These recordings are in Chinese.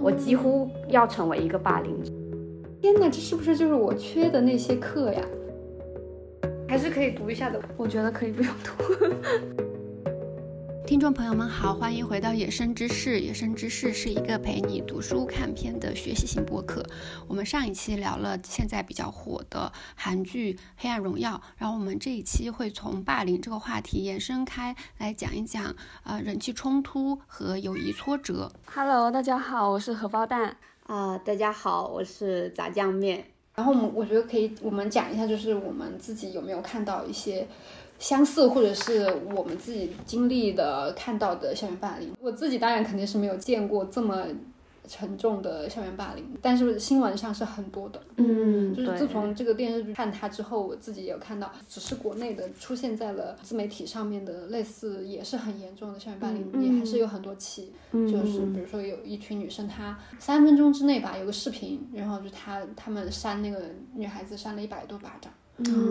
我几乎要成为一个霸凌者。天哪，这是不是就是我缺的那些课呀？还是可以读一下的。我觉得可以不用读。听众朋友们好，欢迎回到《野生知识》。《野生知识》是一个陪你读书看片的学习型播客。我们上一期聊了现在比较火的韩剧《黑暗荣耀》，然后我们这一期会从霸凌这个话题延伸开来讲一讲，呃，人际冲突和友谊挫折。Hello，大家好，我是荷包蛋。啊，大家好，我是炸酱面。然后我们我觉得可以，我们讲一下，就是我们自己有没有看到一些。相似，或者是我们自己经历的、看到的校园霸凌，我自己当然肯定是没有见过这么沉重的校园霸凌，但是新闻上是很多的。嗯，就是自从这个电视剧看它之后，我自己也有看到，只是国内的出现在了自媒体上面的类似也是很严重的校园霸凌，也还是有很多起。就是比如说有一群女生，她三分钟之内吧有个视频，然后就她她们扇那个女孩子扇了一百多巴掌。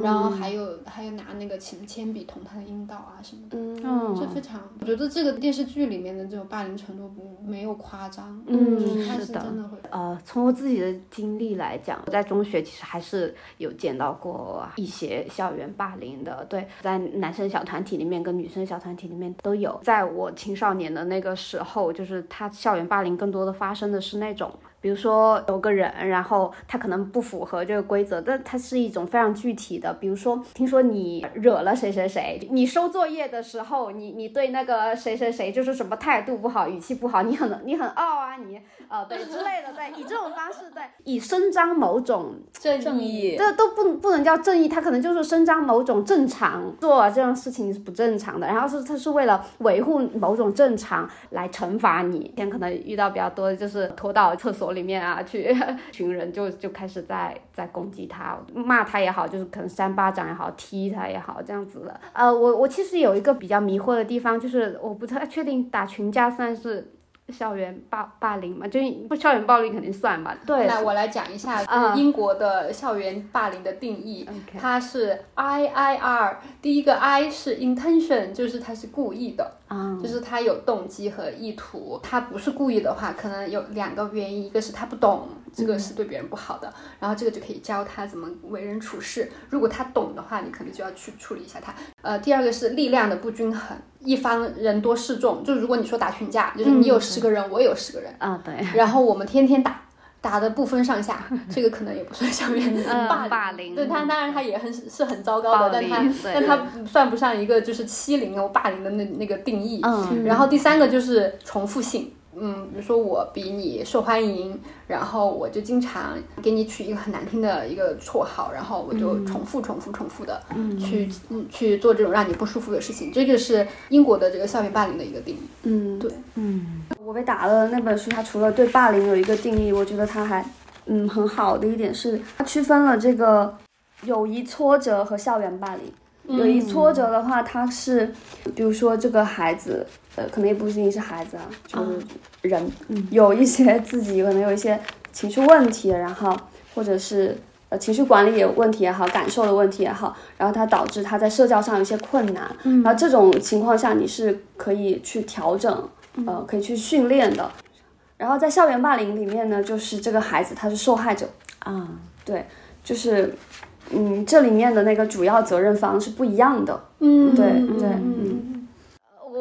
然后还有还有拿那个铅铅笔捅他的阴道啊什么的，嗯，这非常，我觉得这个电视剧里面的这种霸凌程度不没有夸张，嗯，是的，真的会。呃，从我自己的经历来讲，我在中学其实还是有见到过一些校园霸凌的，对，在男生小团体里面跟女生小团体里面都有。在我青少年的那个时候，就是他校园霸凌更多的发生的是那种。比如说有个人，然后他可能不符合这个规则，但它是一种非常具体的。比如说，听说你惹了谁谁谁，你收作业的时候，你你对那个谁谁谁就是什么态度不好，语气不好，你很你很傲啊，你呃对之类的，对，以这种方式对，以伸张某种正义，这都不不能叫正义，他可能就是伸张某种正常，做这样事情是不正常的，然后是他是为了维护某种正常来惩罚你。以前可能遇到比较多的就是拖到厕所。里面啊，去 群人就就开始在在攻击他，骂他也好，就是可能扇巴掌也好，踢他也好，这样子的。呃，我我其实有一个比较迷惑的地方，就是我不太确定打群架算是。校园霸霸凌嘛，就不校园暴力肯定算吧。对，那我来讲一下英国的校园霸凌的定义，它是 I I R，第一个 I 是 intention，就是它是故意的，就是他有动机和意图。他不是故意的话，可能有两个原因，一个是他不懂。这个是对别人不好的，然后这个就可以教他怎么为人处事。如果他懂的话，你可能就要去处理一下他。呃，第二个是力量的不均衡，一方人多势众。就如果你说打群架，就是你有十个人，我有十个人啊，对。然后我们天天打，打的不分上下，这个可能也不算校园霸凌。对他，当然他也很是很糟糕的，但他但他算不上一个就是欺凌哦霸凌的那那个定义。嗯。然后第三个就是重复性。嗯，比如说我比你受欢迎，然后我就经常给你取一个很难听的一个绰号，然后我就重复、重复、重复的去去做这种让你不舒服的事情。这个是英国的这个校园霸凌的一个定义。嗯，对，嗯，我被打了那本书，它除了对霸凌有一个定义，我觉得它还嗯很好的一点是，它区分了这个友谊挫折和校园霸凌。友谊挫折的话，它是比如说这个孩子。呃，可能也不仅仅是孩子啊，就是人，有一些自己可能有一些情绪问题，然后或者是呃情绪管理有问题也好，感受的问题也好，然后它导致他在社交上有一些困难，嗯。然后这种情况下你是可以去调整，呃，可以去训练的。然后在校园霸凌里面呢，就是这个孩子他是受害者啊，对，就是嗯，这里面的那个主要责任方是不一样的，嗯，对对，嗯。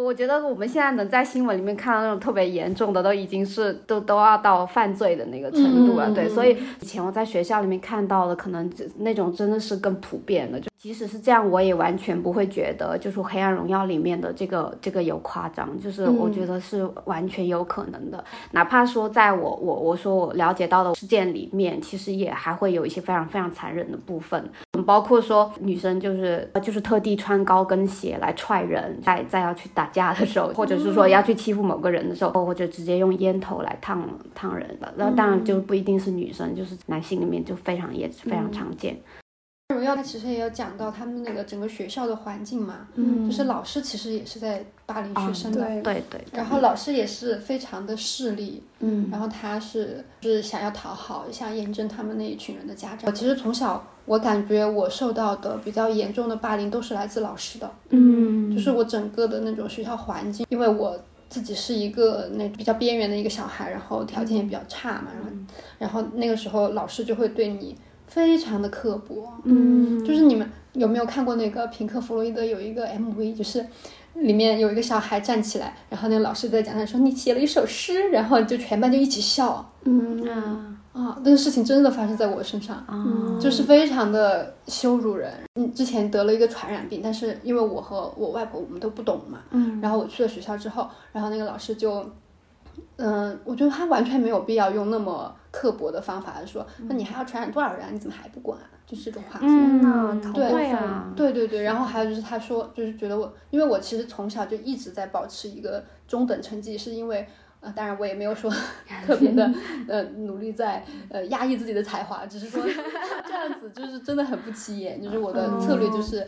我觉得我们现在能在新闻里面看到那种特别严重的，都已经是都都要到犯罪的那个程度了。对，所以以前我在学校里面看到的，可能那种真的是更普遍的。就即使是这样，我也完全不会觉得，就是《黑暗荣耀》里面的这个这个有夸张，就是我觉得是完全有可能的。哪怕说在我我我说我了解到的事件里面，其实也还会有一些非常非常残忍的部分，包括说女生就是就是特地穿高跟鞋来踹人，在在要去打。打架的时候，或者是说要去欺负某个人的时候，或者直接用烟头来烫烫人的，那当然就不一定是女生，就是男性里面就非常也非常常见。荣耀他其实也有讲到他们那个整个学校的环境嘛，嗯，就是老师其实也是在霸凌学生的，对对。然后老师也是非常的势利，嗯，然后他是是想要讨好，想验证他们那一群人的家长。我其实从小我感觉我受到的比较严重的霸凌都是来自老师的，嗯，就是我整个的那种学校环境，因为我。自己是一个那比较边缘的一个小孩，然后条件也比较差嘛，然后然后那个时候老师就会对你非常的刻薄，嗯，就是你们有没有看过那个平克·弗洛伊德有一个 MV，就是里面有一个小孩站起来，然后那个老师在讲台说你写了一首诗，然后就全班就一起笑，嗯。啊啊，那个事情真的发生在我身上，啊，就是非常的羞辱人。嗯，之前得了一个传染病，但是因为我和我外婆我们都不懂嘛，嗯，然后我去了学校之后，然后那个老师就，嗯，我觉得他完全没有必要用那么刻薄的方法说，那你还要传染多少人啊？你怎么还不管啊？就是这种话。题，嗯对过分啊对对对，然后还有就是他说，就是觉得我，因为我其实从小就一直在保持一个中等成绩，是因为。呃，当然我也没有说 特别的 呃努力在呃压抑自己的才华，只是说这样子就是真的很不起眼，就是我的策略就是、呃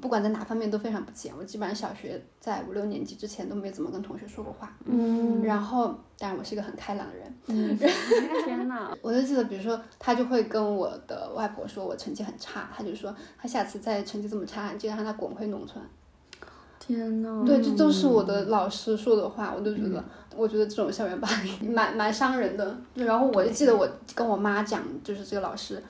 不管在哪方面都非常不起眼。我基本上小学在五六年级之前都没怎么跟同学说过话，嗯然后当然我是一个很开朗的人，嗯，天呐，我就记得，比如说，他就会跟我的外婆说我成绩很差，他就说他下次再成绩这么差，就让他滚回农村。天呐，对，这都是我的老师说的话，我就觉得，我觉得这种校园霸凌蛮蛮伤人的。然后我就记得我跟我妈讲，就是这个老师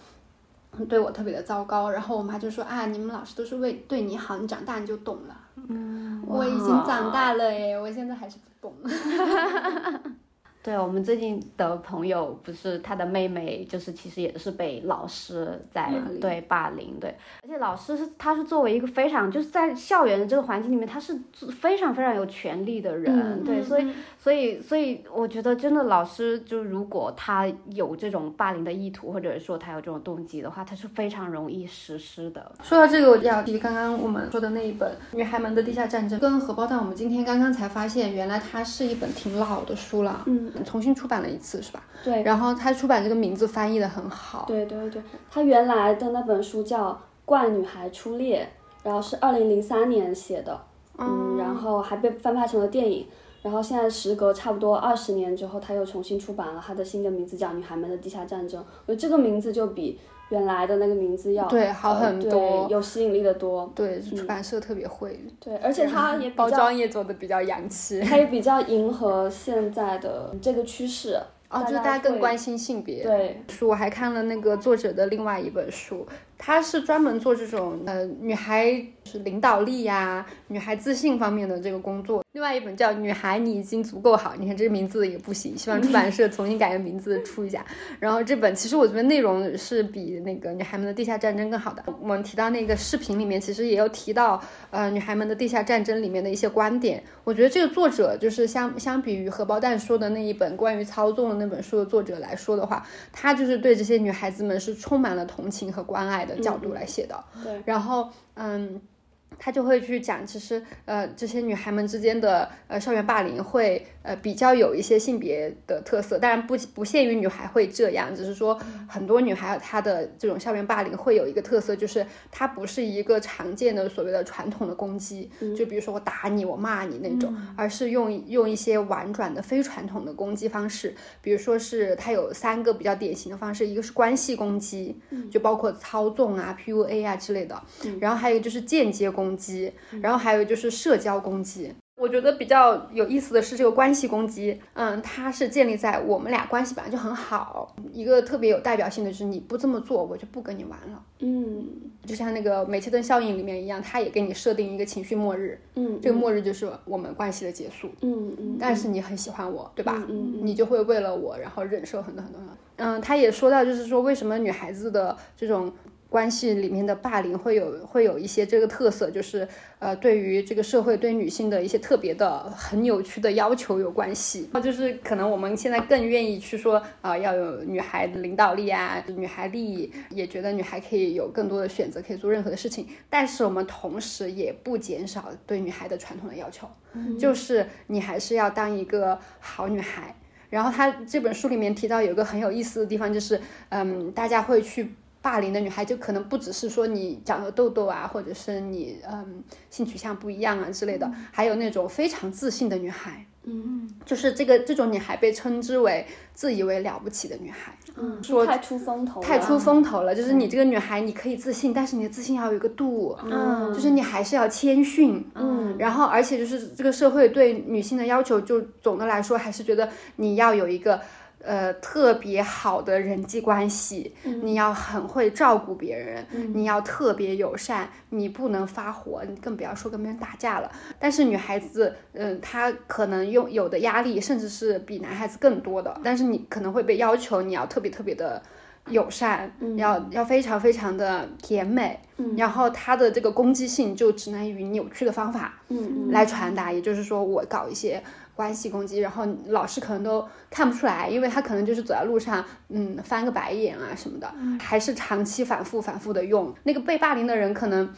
对我特别的糟糕，然后我妈就说啊，你们老师都是为对你好，你长大你就懂了。嗯，我已经长大了诶，我现在还是不懂。对我们最近的朋友，不是他的妹妹，就是其实也是被老师在凌对霸凌，对，而且老师是他是作为一个非常就是在校园的这个环境里面，他是非常非常有权利的人，嗯对，所以所以所以我觉得真的老师就如果他有这种霸凌的意图，或者说他有这种动机的话，他是非常容易实施的。说到这个，我要提刚刚我们说的那一本《女孩们的地下战争》跟荷包蛋，我们今天刚刚才发现，原来它是一本挺老的书了，嗯，重新出版了一次，是吧？对，然后他出版这个名字翻译的很好，对对对，他原来的那本书叫《怪女孩初恋》，然后是二零零三年写的，嗯，然后还被翻拍成了电影，然后现在时隔差不多二十年之后，他又重新出版了，他的新的名字叫《女孩们的地下战争》，我觉得这个名字就比原来的那个名字要对好很呃多。对有吸引力的多，对，出版社特别会，对，而且它也，包装也做的比较洋气。它也比较迎合现在的这个趋势，哦，就是大家更关心性别。对，书我还看了那个作者的另外一本书，他是专门做这种呃女孩是领导力呀、女孩自信方面的这个工作。另外一本叫《女孩你已经足够好》，你看这名字也不行，希望出版社重新改个名字出一下。然后这本其实我觉得内容是比那个《女孩们的地下战争》更好的。我们提到那个视频里面，其实也有提到呃《女孩们的地下战争》里面的一些观点。我觉得这个作者就是相相比于荷包蛋说的那一本关于操纵的那本书的作者来说的话，他就是对这些女孩子们是充满了同情和关爱的角度来写的。对，然后嗯。他就会去讲，其实呃，这些女孩们之间的呃校园霸凌会呃比较有一些性别的特色，当然不不限于女孩会这样，只是说很多女孩她的这种校园霸凌会有一个特色，就是它不是一个常见的所谓的传统的攻击，就比如说我打你，我骂你那种，而是用用一些婉转的非传统的攻击方式，比如说是它有三个比较典型的方式，一个是关系攻击，就包括操纵啊、PUA 啊之类的，然后还有就是间接攻击，然后还有就是社交攻击。我觉得比较有意思的是这个关系攻击，嗯，它是建立在我们俩关系本来就很好，一个特别有代表性的就是你不这么做，我就不跟你玩了。嗯就像那个煤气灯效应里面一样，它也给你设定一个情绪末日，嗯，这个末日就是我们关系的结束。嗯嗯，但是你很喜欢我，对吧？嗯嗯你就会为了我，然后忍受很多很多。嗯，他也说到，就是说为什么女孩子的这种关系里面的霸凌会有会有一些这个特色，就是呃，对于这个社会对女性的一些特别的很扭曲的要求有关系。就是可能我们现在更愿意去说啊、呃要有女孩的领导力啊，女孩力，也觉得女孩可以有更多的选择，可以做任何的事情。但是我们同时也不减少对女孩的传统的要求，就是你还是要当一个好女孩。然后他这本书里面提到有一个很有意思的地方，就是嗯，大家会去霸凌的女孩，就可能不只是说你长了痘痘啊，或者是你嗯性取向不一样啊之类的，还有那种非常自信的女孩。嗯，就是这个这种女孩被称之为自以为了不起的女孩，嗯，说太出风头，太出风头了。就是你这个女孩，你可以自信，但是你的自信要有一个度，嗯，就是你还是要谦逊，嗯，然后而且就是这个社会对女性的要求，就总的来说还是觉得你要有一个。呃，特别好的人际关系，你要很会照顾别人，你要特别友善，你不能发火，你更不要说跟别人打架了。但是女孩子，嗯，她可能拥有的压力，甚至是比男孩子更多的。但是你可能会被要求，你要特别特别的友善，要要非常非常的甜美，嗯然后她的这个攻击性就只能以扭曲的方法，嗯来传达。也就是说，我搞一些。关系攻击，然后老师可能都看不出来，因为他可能就是走在路上，嗯，翻个白眼啊什么的，还是长期反复反复的用。那个被霸凌的人可能，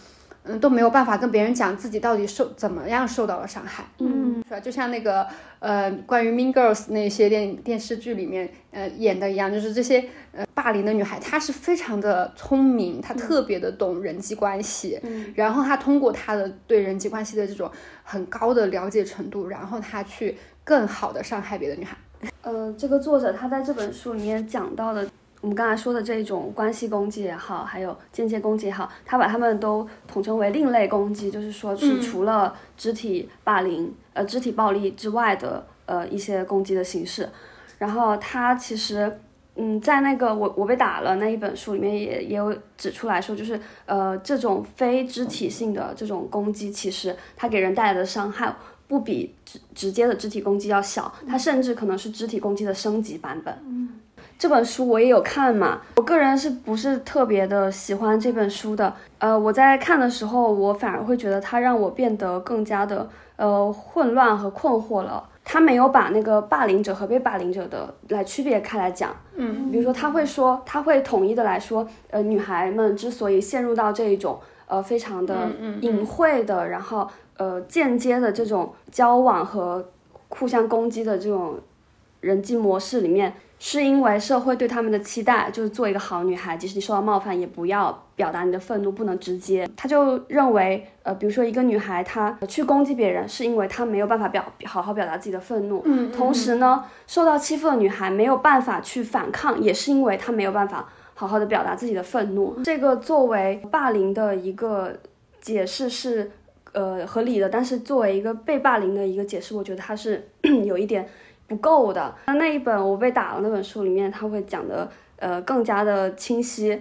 嗯，都没有办法跟别人讲自己到底受怎么样受到了伤害，嗯，是吧？就像那个呃，关于 Mean Girls 那些电电视剧里面呃演的一样，就是这些呃霸凌的女孩，她是非常的聪明，她特别的懂人际关系，然后她通过她的对人际关系的这种。很高的了解程度，然后她去更好的伤害别的女孩。呃，这个作者他在这本书里面讲到的，我们刚才说的这种关系攻击也好，还有间接攻击也好，他把他们都统称为另类攻击，就是说是除了肢体霸凌、呃肢体暴力之外的呃一些攻击的形式。然后他其实。嗯，在那个我我被打了那一本书里面也也有指出来说，就是呃这种非肢体性的这种攻击，其实它给人带来的伤害不比直直接的肢体攻击要小，它甚至可能是肢体攻击的升级版本。这本书我也有看嘛，我个人是不是特别的喜欢这本书的？呃，我在看的时候，我反而会觉得它让我变得更加的呃混乱和困惑了。他没有把那个霸凌者和被霸凌者的来区别开来讲，嗯，比如说他会说，他会统一的来说，呃，女孩们之所以陷入到这一种呃非常的隐晦的，然后呃间接的这种交往和互相攻击的这种人际模式里面。是因为社会对他们的期待就是做一个好女孩，即使你受到冒犯，也不要表达你的愤怒，不能直接。他就认为，呃，比如说一个女孩，她去攻击别人，是因为她没有办法表好好表达自己的愤怒。嗯。同时呢，受到欺负的女孩没有办法去反抗，也是因为她没有办法好好的表达自己的愤怒。这个作为霸凌的一个解释是，呃，合理的。但是作为一个被霸凌的一个解释，我觉得它是 有一点。不够的。那那一本我被打了那本书里面，他会讲的呃更加的清晰。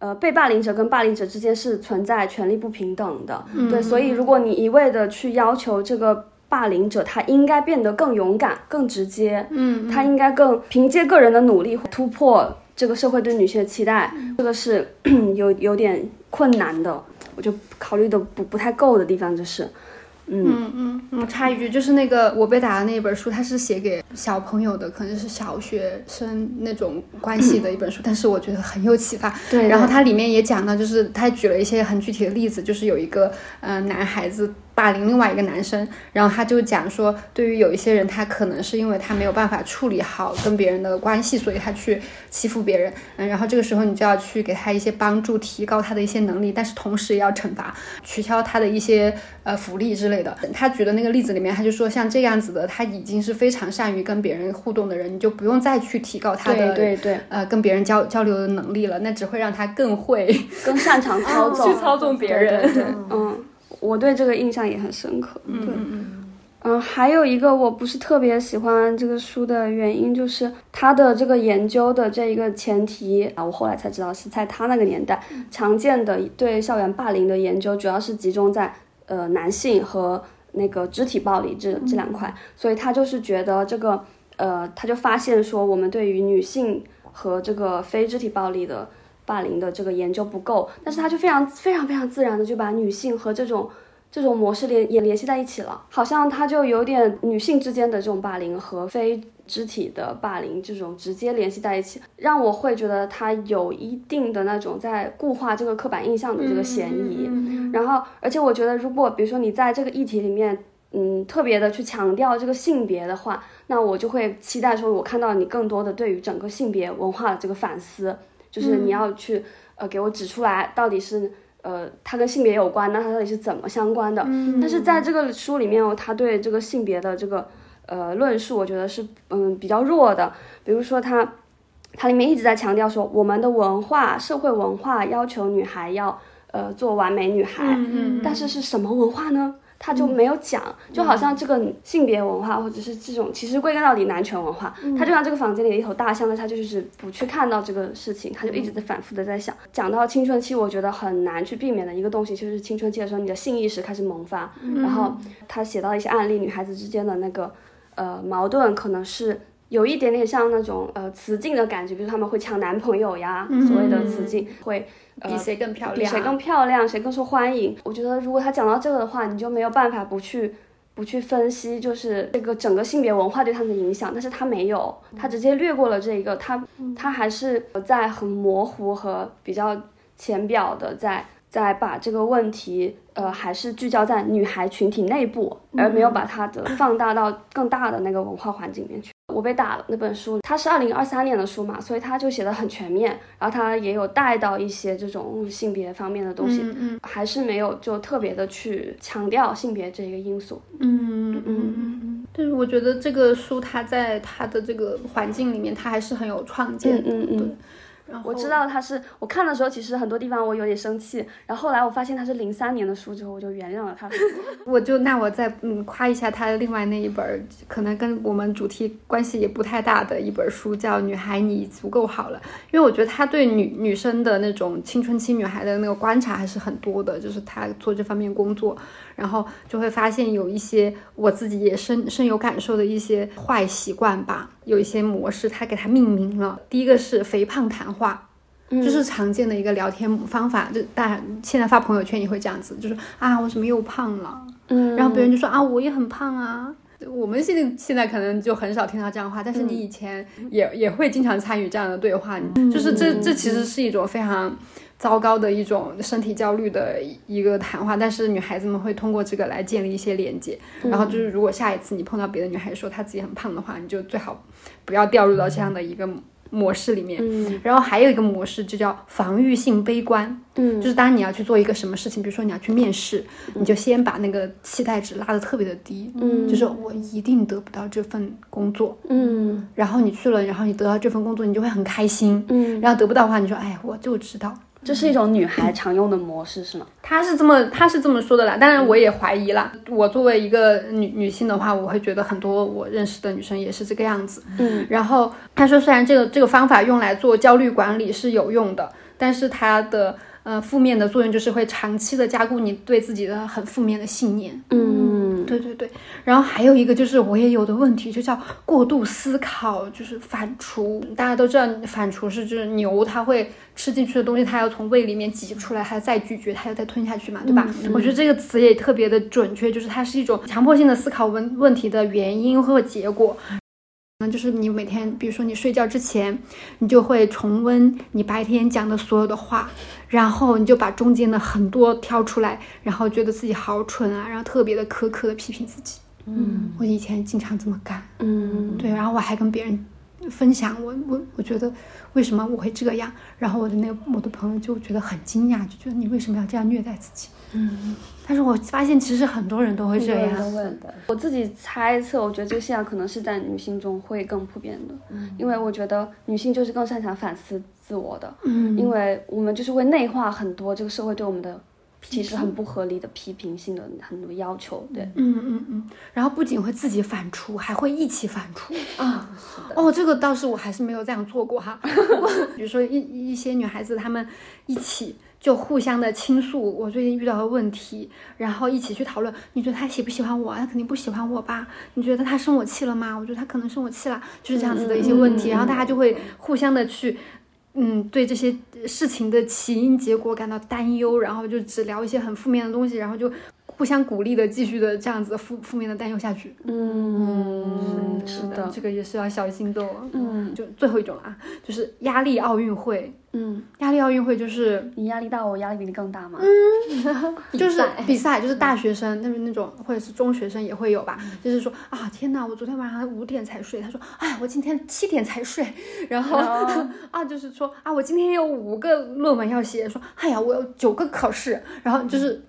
呃，被霸凌者跟霸凌者之间是存在权利不平等的。对，所以如果你一味的去要求这个霸凌者，他应该变得更勇敢、更直接，嗯，他应该更凭借个人的努力突破这个社会对女性的期待，这个是 有有点困难的。我就考虑的不不太够的地方就是。嗯嗯，我插一句，就是那个我被打的那一本书，它是写给小朋友的，可能是小学生那种关系的一本书，但是我觉得很有启发。对，然后它里面也讲到，就是他举了一些很具体的例子，就是有一个嗯男孩子。霸凌另外一个男生，然后他就讲说，对于有一些人，他可能是因为他没有办法处理好跟别人的关系，所以他去欺负别人。嗯，然后这个时候你就要去给他一些帮助，提高他的一些能力，但是同时也要惩罚，取消他的一些呃福利之类的。他举的那个例子里面，他就说像这样子的，他已经是非常善于跟别人互动的人，你就不用再去提高他的对对呃跟别人交交流的能力了，那只会让他更会更擅长操 纵去操纵别人。嗯。我对这个印象也很深刻。对，嗯嗯，还有一个我不是特别喜欢这个书的原因，就是他的这个研究的这一个前提啊，我后来才知道是在他那个年代，常见的对校园霸凌的研究主要是集中在呃男性和那个肢体暴力这这两块，所以他就是觉得这个呃，他就发现说我们对于女性和这个非肢体暴力的。霸凌的这个研究不够，但是他就非常非常非常自然的就把女性和这种这种模式联也联系在一起了，好像他就有点女性之间的这种霸凌和非肢体的霸凌这种直接联系在一起，让我会觉得他有一定的那种在固化这个刻板印象的这个嫌疑。然后，而且我觉得，如果比如说你在这个议题里面，嗯，特别的去强调这个性别的话，那我就会期待说，我看到你更多的对于整个性别文化的这个反思。就是你要去，呃给我指出来到底是呃它跟性别有关，那它到底是怎么相关的？嗯但是在这个书里面哦，他对这个性别的这个呃论述，我觉得是嗯比较弱的。比如说他它里面一直在强调说，我们的文化社会文化要求女孩要呃做完美女孩，嗯但是是什么文化呢？他就没有讲，就好像这个性别文化或者是这种，其实归根到底男权文化，他就像这个房间里的一头大象，但他就是不去看到这个事情，他就一直在反复的在想。讲到青春期，我觉得很难去避免的一个东西，就是青春期的时候，你的性意识开始萌发，然后他写到一些案例，女孩子之间的那个呃矛盾，可能是。有一点点像那种呃雌竞的感觉，比如他们会抢男朋友呀，所谓的雌竞会呃比谁更漂亮，比谁更漂亮，谁更受欢迎。我觉得如果他讲到这个的话，你就没有办法不去不去分析，就是这个整个性别文化对他们的影响。但是他没有，他直接略过了这一个，他他还是在很模糊和比较浅表的在在把这个问题呃还是聚焦在女孩群体内部，而没有把它的放大到更大的那个文化环境里面去。我被打了那本书，它是二零二三年的书嘛，所以它就写的很全面，然后它也有带到一些这种性别方面的东西，嗯嗯还是没有就特别的去强调性别这一个因素。嗯嗯嗯嗯，但是我觉得这个书它在它的这个环境里面，它还是很有创建的，嗯嗯嗯我知道它是我看的时候，其实很多地方我有点生气，然后后来我发现它是零三年的书之后，我就原谅了它。我就那我再嗯夸一下他另外那一本儿，可能跟我们主题关系也不太大的一本书，叫《女孩你足够好了》。因为我觉得他对女女生的那种青春期女孩的那个观察还是很多的，就是他做这方面工作，然后就会发现有一些我自己也深深有感受的一些坏习惯吧，有一些模式，他给它命名了。第一个是肥胖谈话。就是常见的一个聊天方法，就大家现在发朋友圈也会这样子，就是啊我怎么又胖了，嗯然后别人就说啊我也很胖啊。我们现在现在可能就很少听到这样的话，但是你以前也、也会经常参与这样的对话，就是这这其实是一种非常糟糕的一种身体焦虑的一个谈话，但是女孩子们会通过这个来建立一些连接，然后就是如果下一次你碰到别的女孩说她自己很胖的话，你就最好不要掉入到这样的一个模式里面。嗯。然后还有一个模式就叫防御性悲观，嗯。就是当你要去做一个什么事情，比如说你要去面试，你就先把那个期待值拉得特别的低，嗯。就是我一定得不到这份工作，嗯。然后你去了，然后你得到这份工作，你就会很开心，嗯，然后得不到的话，你说哎，我就知道。这是一种女孩常用的模式是吗？她是这么，她是这么说的啦。当然，我也怀疑啦。我作为一个女女性的话，我会觉得很多我认识的女生也是这个样子。嗯，然后她说，虽然这个这个方法用来做焦虑管理是有用的，但是它的呃负面的作用就是会长期的加固你对自己的很负面的信念。嗯对对对，然后还有一个就是我也有的问题，就叫过度思考，就是反刍。大家都知道，反刍是就是牛，它会吃进去的东西，它要从胃里面挤出来，它要再咀嚼，它要再吞下去嘛，对吧？我觉得这个词也特别的准确，就是它是一种强迫性的思考问问题的原因或结果。嗯，就是你每天，比如说你睡觉之前，你就会重温你白天讲的所有的话，然后你就把中间的很多挑出来，然后觉得自己好蠢啊，然后特别的苛刻的批评自己。嗯我以前经常这么干，嗯对，然后我还跟别人分享我我我觉得为什么我会这样，然后我的那个我的朋友就觉得很惊讶，就觉得你为什么要这样虐待自己？嗯，但是我发现其实很多人都会这样，的。我自己猜测，我觉得这个现象可能是在女性中会更普遍的，因为我觉得女性就是更擅长反思自我的，嗯，因为我们就是会内化很多这个社会对我们的其实很不合理的批评性的很多要求，对，嗯嗯嗯，然后不仅会自己反刍，还会一起反刍。啊，哦，这个倒是我还是没有这样做过哈。比如说一一些女孩子，她们一起就互相的倾诉我最近遇到的问题，然后一起去讨论。你觉得他喜不喜欢我？他肯定不喜欢我吧？你觉得他生我气了吗？我觉得他可能生我气了，就是这样子的一些问题。然后大家就会互相的去。嗯，对这些事情的起因结果感到担忧，然后就只聊一些很负面的东西，然后就互相鼓励的，继续的这样子负负面的担忧下去。嗯，是的，这个也是要小心的。嗯，就最后一种啊，就是压力奥运会。嗯，压力奥运会就是你压力大，我压力比你更大嘛？嗯，就是比赛，就是大学生，那边那种或者是中学生也会有吧。就是说啊，天哪，我昨天晚上五点才睡。他说，哎，我今天七点才睡。然后 啊，就是说啊，我今天有五个论文要写。说，哎呀，我有九个考试。然后就是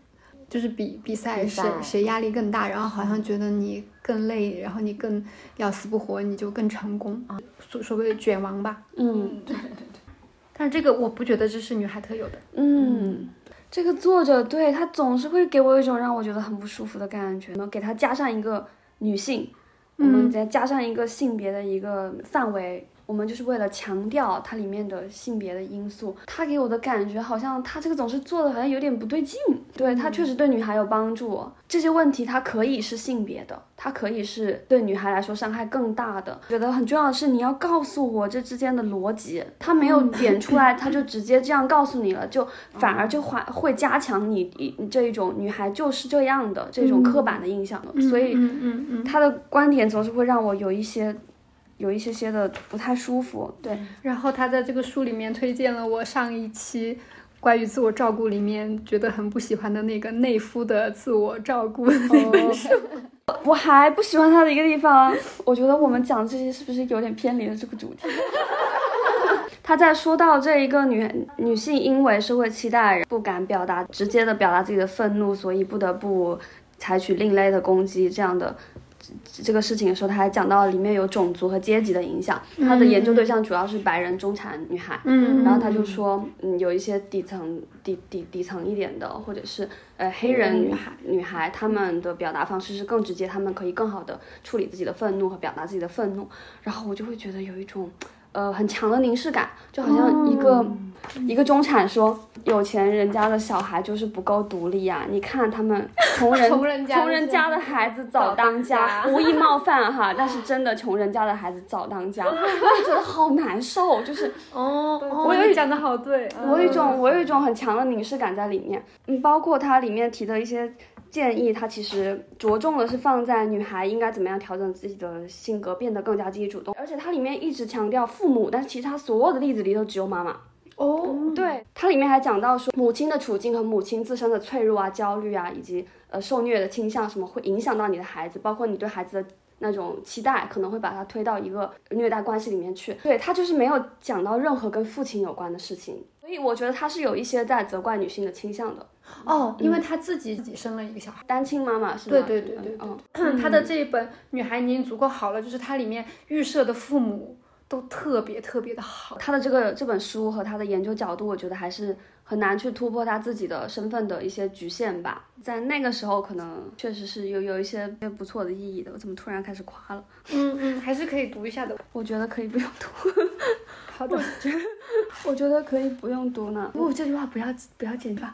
就是比比赛谁谁压力更大，然后好像觉得你更累，然后你更要死不活，你就更成功啊，所所谓的卷王吧。嗯，对对对。但是这个我不觉得这是女孩特有的。嗯，这个作者对他总是会给我一种让我觉得很不舒服的感觉。能给他加上一个女性，我们再加上一个性别的一个范围。我们就是为了强调它里面的性别的因素，他给我的感觉好像他这个总是做的好像有点不对劲。对他确实对女孩有帮助，这些问题它可以是性别的，它可以是对女孩来说伤害更大的。觉得很重要的是你要告诉我这之间的逻辑，他没有点出来，他就直接这样告诉你了，就反而就会会加强你这一种女孩就是这样的这种刻板的印象。所以，他的观点总是会让我有一些。有一些些的不太舒服，对。然后他在这个书里面推荐了我上一期关于自我照顾里面觉得很不喜欢的那个内夫的自我照顾的那本书。我还不喜欢他的一个地方，我觉得我们讲这些是不是有点偏离了这个主题？他在说到这一个女女性因为社会期待不敢表达直接的表达自己的愤怒，所以不得不采取另类的攻击这样的。这个事情的时候，他还讲到里面有种族和阶级的影响。他的研究对象主要是白人中产女孩。嗯，然后他就说，嗯，有一些底层、底底底层一点的，或者是呃黑人女孩，女孩她们的表达方式是更直接，她们可以更好的处理自己的愤怒和表达自己的愤怒。然后我就会觉得有一种。呃，很强的凝视感，就好像一个一个中产说，有钱人家的小孩就是不够独立呀。你看他们穷人 穷人家的孩子早当家，无意冒犯哈，但是真的穷人家的孩子早当家，我就觉得好难受，就是哦，我有讲的好对，我有一种我有一种很强的凝视感在里面，嗯，包括它里面提的一些。建议他其实着重的是放在女孩应该怎么样调整自己的性格，变得更加积极主动。而且它里面一直强调父母，但是其他所有的例子里头只有妈妈。哦，对，它里面还讲到说母亲的处境和母亲自身的脆弱啊、焦虑啊，以及呃受虐的倾向什么会影响到你的孩子，包括你对孩子的那种期待，可能会把他推到一个虐待关系里面去。对他就是没有讲到任何跟父亲有关的事情，所以我觉得他是有一些在责怪女性的倾向的。哦，因为他自己自己生了一个小孩，单亲妈妈是吗？对对对对，嗯，他的这一本《女孩已经足够好了》，就是它里面预设的父母都特别特别的好。他的这个这本书和他的研究角度，我觉得还是很难去突破他自己的身份的一些局限吧。在那个时候，可能确实是有有一些不错的意义的。我怎么突然开始夸了？嗯嗯，还是可以读一下的。我觉得可以不用读。好的，我觉得可以不用读呢。不，这句话不要不要剪掉。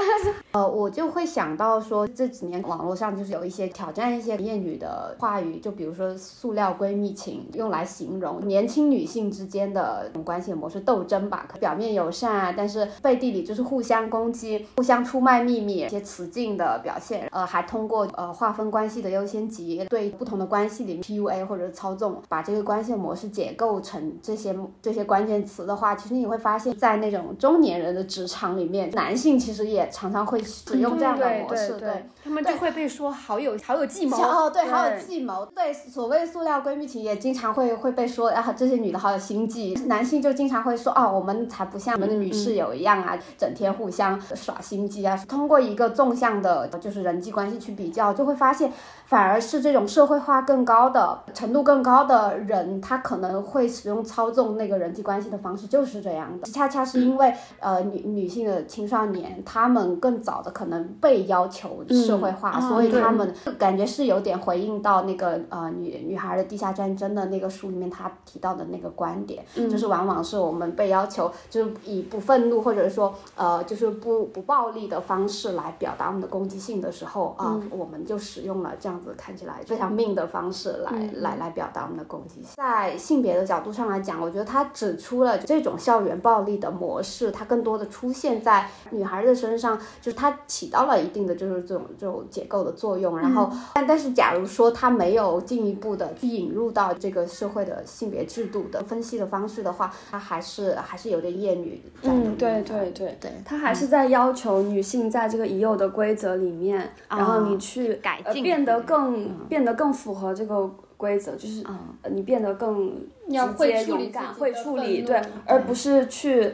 呃，我就会想到说，这几年网络上就是有一些挑战一些艳女的话语，就比如说“塑料闺蜜情”，用来形容年轻女性之间的关系模式斗争吧。表面友善啊，但是背地里就是互相攻击、互相出卖秘密，一些雌竞的表现。呃，还通过呃划分关系的优先级，对不同的关系里 PUA 或者操纵，把这个关系模式解构成这些这些。关键词的话，其实你会发现在那种中年人的职场里面，男性其实也常常会使用这样的模式，对他们就会被说好有好有计谋 哦，对，好有计谋，对，所谓塑料闺蜜情也经常会会被说啊，这些女的好有心计，男性就经常会说啊，我们才不像我们的女室友一样啊，整天互相耍心机啊。通过一个纵向的，就是人际关系去比较，就会发现。反而是这种社会化更高的程度更高的人，他可能会使用操纵那个人际关系的方式，就是这样的。恰恰是因为呃女女性的青少年，他们更早的可能被要求社会化，所以他们感觉是有点回应到那个呃女女孩的地下战争的那个书里面他提到的那个观点，就是往往是我们被要求就是以不愤怒或者说呃就是不不暴力的方式来表达我们的攻击性的时候啊，我们就使用了这样子。看起来非常命的方式来来来表达我们的攻击性，在性别的角度上来讲，我觉得他指出了这种校园园暴力的模式，它更多的出现在女孩的身上，就是它起到了一定的就是这种这种结构的作用。然后，但但是假如说它没有进一步的去引入到这个社会的性别制度的分析的方式的话，它还是还是有点厌女。嗯，对对对对，它还是在要求女性在这个已有的规则里面，然后你去改进，变得更变得更符合这个。规则就是，你变得更直接、勇敢，会处理，对，而不是去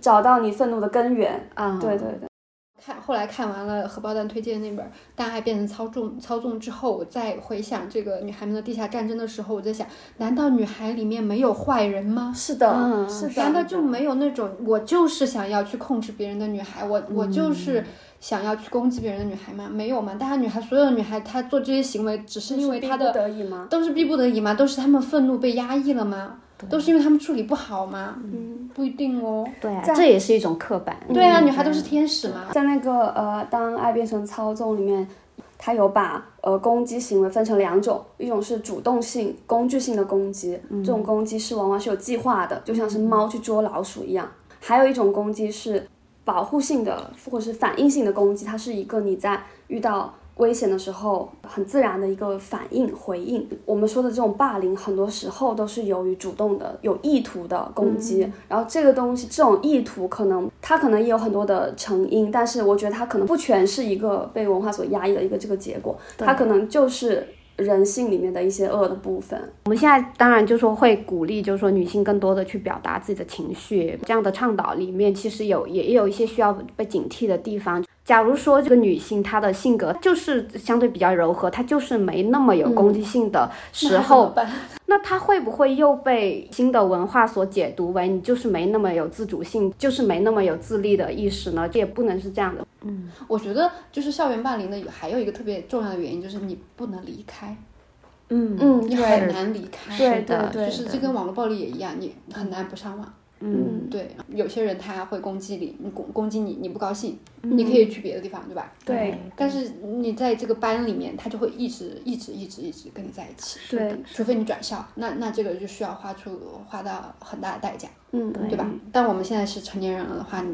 找到你愤怒的根源。啊，对对对。看后来看完了荷包蛋推荐那本《大爱变成操纵操纵》之后，我再回想这个女孩们的地下战争的时候，我在想，难道女孩里面没有坏人吗？是的，是的。难道就没有那种我就是想要去控制别人的女孩？我我就是。想要去攻击别人的女孩吗？没有嘛？大家女孩，所有的女孩，她做这些行为，只是因为她的都是逼不得已吗？都是她们愤怒被压抑了吗？都是因为她们处理不好吗？嗯，不一定哦。对啊，这也是一种刻板。对啊，女孩都是天使嘛。在那个呃，当爱变成操纵里面，他有把呃攻击行为分成两种，一种是主动性、工具性的攻击，这种攻击是往往是有计划的，就像是猫去捉老鼠一样。还有一种攻击是。保护性的或者是反应性的攻击，它是一个你在遇到危险的时候很自然的一个反应回应。我们说的这种霸凌，很多时候都是由于主动的、有意图的攻击。然后这个东西，这种意图可能它可能也有很多的成因，但是我觉得它可能不全是一个被文化所压抑的一个这个结果，它可能就是。人性里面的一些恶的部分，我们现在当然就说会鼓励，就是说女性更多的去表达自己的情绪，这样的倡导里面其实有也有一些需要被警惕的地方。假如说这个女性她的性格就是相对比较柔和，她就是没那么有攻击性的时候，那她会不会又被新的文化所解读为你就是没那么有自主性，就是没那么有自立的意识呢？这也不能是这样的。嗯，我觉得就是校园霸凌的还有一个特别重要的原因就是你不能离开。嗯嗯，你很难离开。对对对，就是这跟网络暴力也一样，你很难不上网。嗯，对，有些人他会攻击你，攻攻击你，你不高兴，你可以去别的地方，对吧？对。但是你在这个班里面，他就会一直一直一直一直跟你在一起。对。除非你转校，那那这个就需要花出花到很大的代价。嗯，对吧？但我们现在是成年人了的话，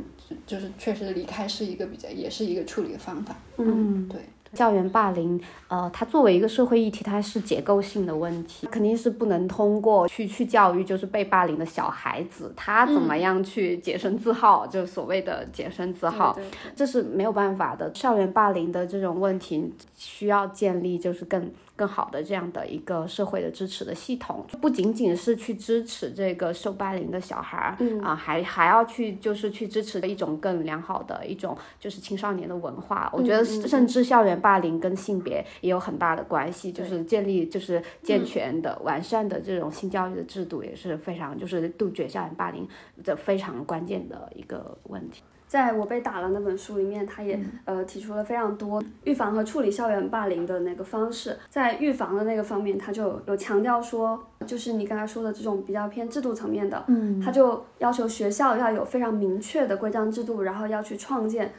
就是确实离开是一个比较，也是一个处理的方法。嗯，对。校园霸凌，呃，它作为一个社会议题，它是结构性的问题，肯定是不能通过去去教育，就是被霸凌的小孩子，他怎么样去洁身自好，就是所谓的洁身自好，这是没有办法的。校园霸凌的这种问题，需要建立就是更。更好的这样的一个社会的支持的系统，不仅仅是去支持这个受霸凌的小孩儿，嗯。啊，还还要去就是去支持的一种更良好的一种就是青少年的文化。我觉得甚至校园霸凌跟性别也有很大的关系，就是建立就是健全的完善的这种性教育的制度也是非常就是杜绝校园霸凌的非常关键的一个问题。在我被打了那本书里面，他也呃提出了非常多预防和处理校园霸凌的那个方式。在预防的那个方面，他就有强调说，就是你刚才说的这种比较偏制度层面的，嗯，他就要求学校要有非常明确的规章制度，然后要去创建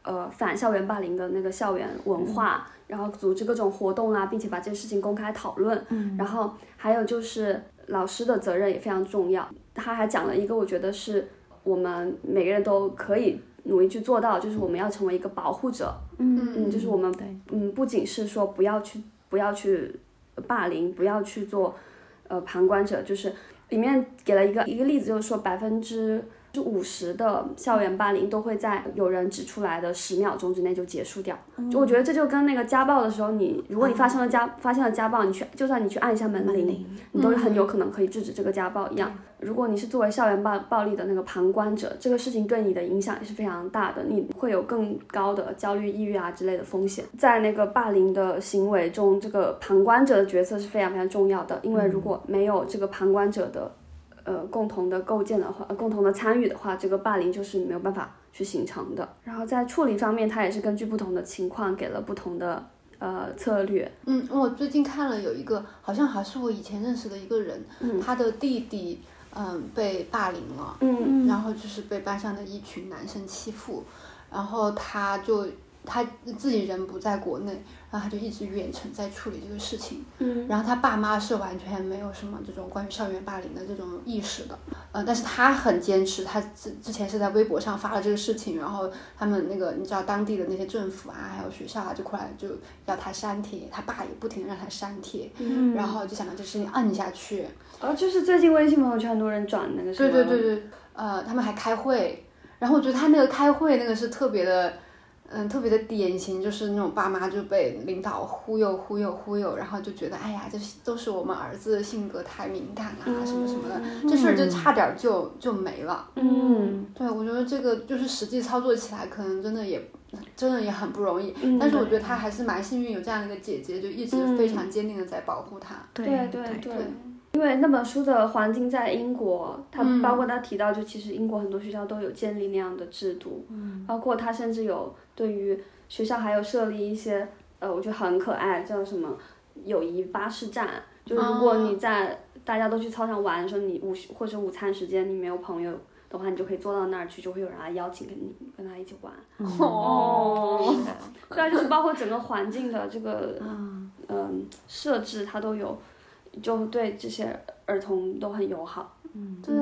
呃反校园霸凌的那个校园文化，然后组织各种活动啊，并且把这些事情公开讨论。嗯，然后还有就是老师的责任也非常重要。他还讲了一个，我觉得是。我们每个人都可以努力去做到，就是我们要成为一个保护者。嗯嗯，就是我们嗯，不仅是说不要去不要去霸凌，不要去做呃旁观者，就是里面给了一个一个例子，就是说百分之。就五十的校园霸凌都会在有人指出来的十秒钟之内就结束掉。就我觉得这就跟那个家暴的时候，你如果你发生了家发现了家暴，你去就算你去按一下门铃，你都是很有可能可以制止这个家暴一样。如果你是作为校园暴暴力的那个旁观者，这个事情对你的影响也是非常大的，你会有更高的焦虑、抑郁啊之类的风险。在那个霸凌的行为中，这个旁观者的角色是非常非常重要的，因为如果没有这个旁观者的。呃，共同的构建的话，共同的参与的话，这个霸凌就是没有办法去形成的。然后在处理方面，他也是根据不同的情况给了不同的呃策略。嗯，我最近看了有一个，好像还是我以前认识的一个人，他的弟弟嗯被霸凌了，嗯嗯，然后就是被班上的一群男生欺负，然后他就他自己人不在国内，然后他就一直远程在处理这个事情。嗯，然后他爸妈是完全没有什么这种关于校园霸凌的这种意识的，呃，但是他很坚持，他之之前是在微博上发了这个事情，然后他们那个你知道当地的那些政府啊，还有学校啊，就过来就要他删帖，他爸也不停的让他删帖，嗯然后就想把这事情摁下去。哦，就是最近微信朋友圈很多人转那个什么，对对对对，呃，他们还开会，然后我觉得他那个开会那个是特别的。嗯，特别的典型，就是那种爸妈就被领导忽悠、忽悠、忽悠，然后就觉得，哎呀，这都是我们儿子性格太敏感啊，什么什么的，这事儿就差点就就没了。嗯，对，我觉得这个就是实际操作起来，可能真的也真的也很不容易。嗯但是我觉得他还是蛮幸运，有这样一个姐姐，就一直非常坚定的在保护他。对对对对因为那本书的环境在英国，他嗯。包括他提到，就其实英国很多学校都有建立那样的制度，嗯。包括他甚至有对于学校还有设立一些，呃，我觉得很可爱，叫什么友谊巴士站，就是如果你在大家都去操场玩的时候，你午或者午餐时间你没有朋友的话，你就可以坐到那儿去，就会有人来邀请跟你跟他一起玩。哦，对啊，就是包括整个环境的这个嗯、设置，它都有，就对这些儿童都很友好。嗯对，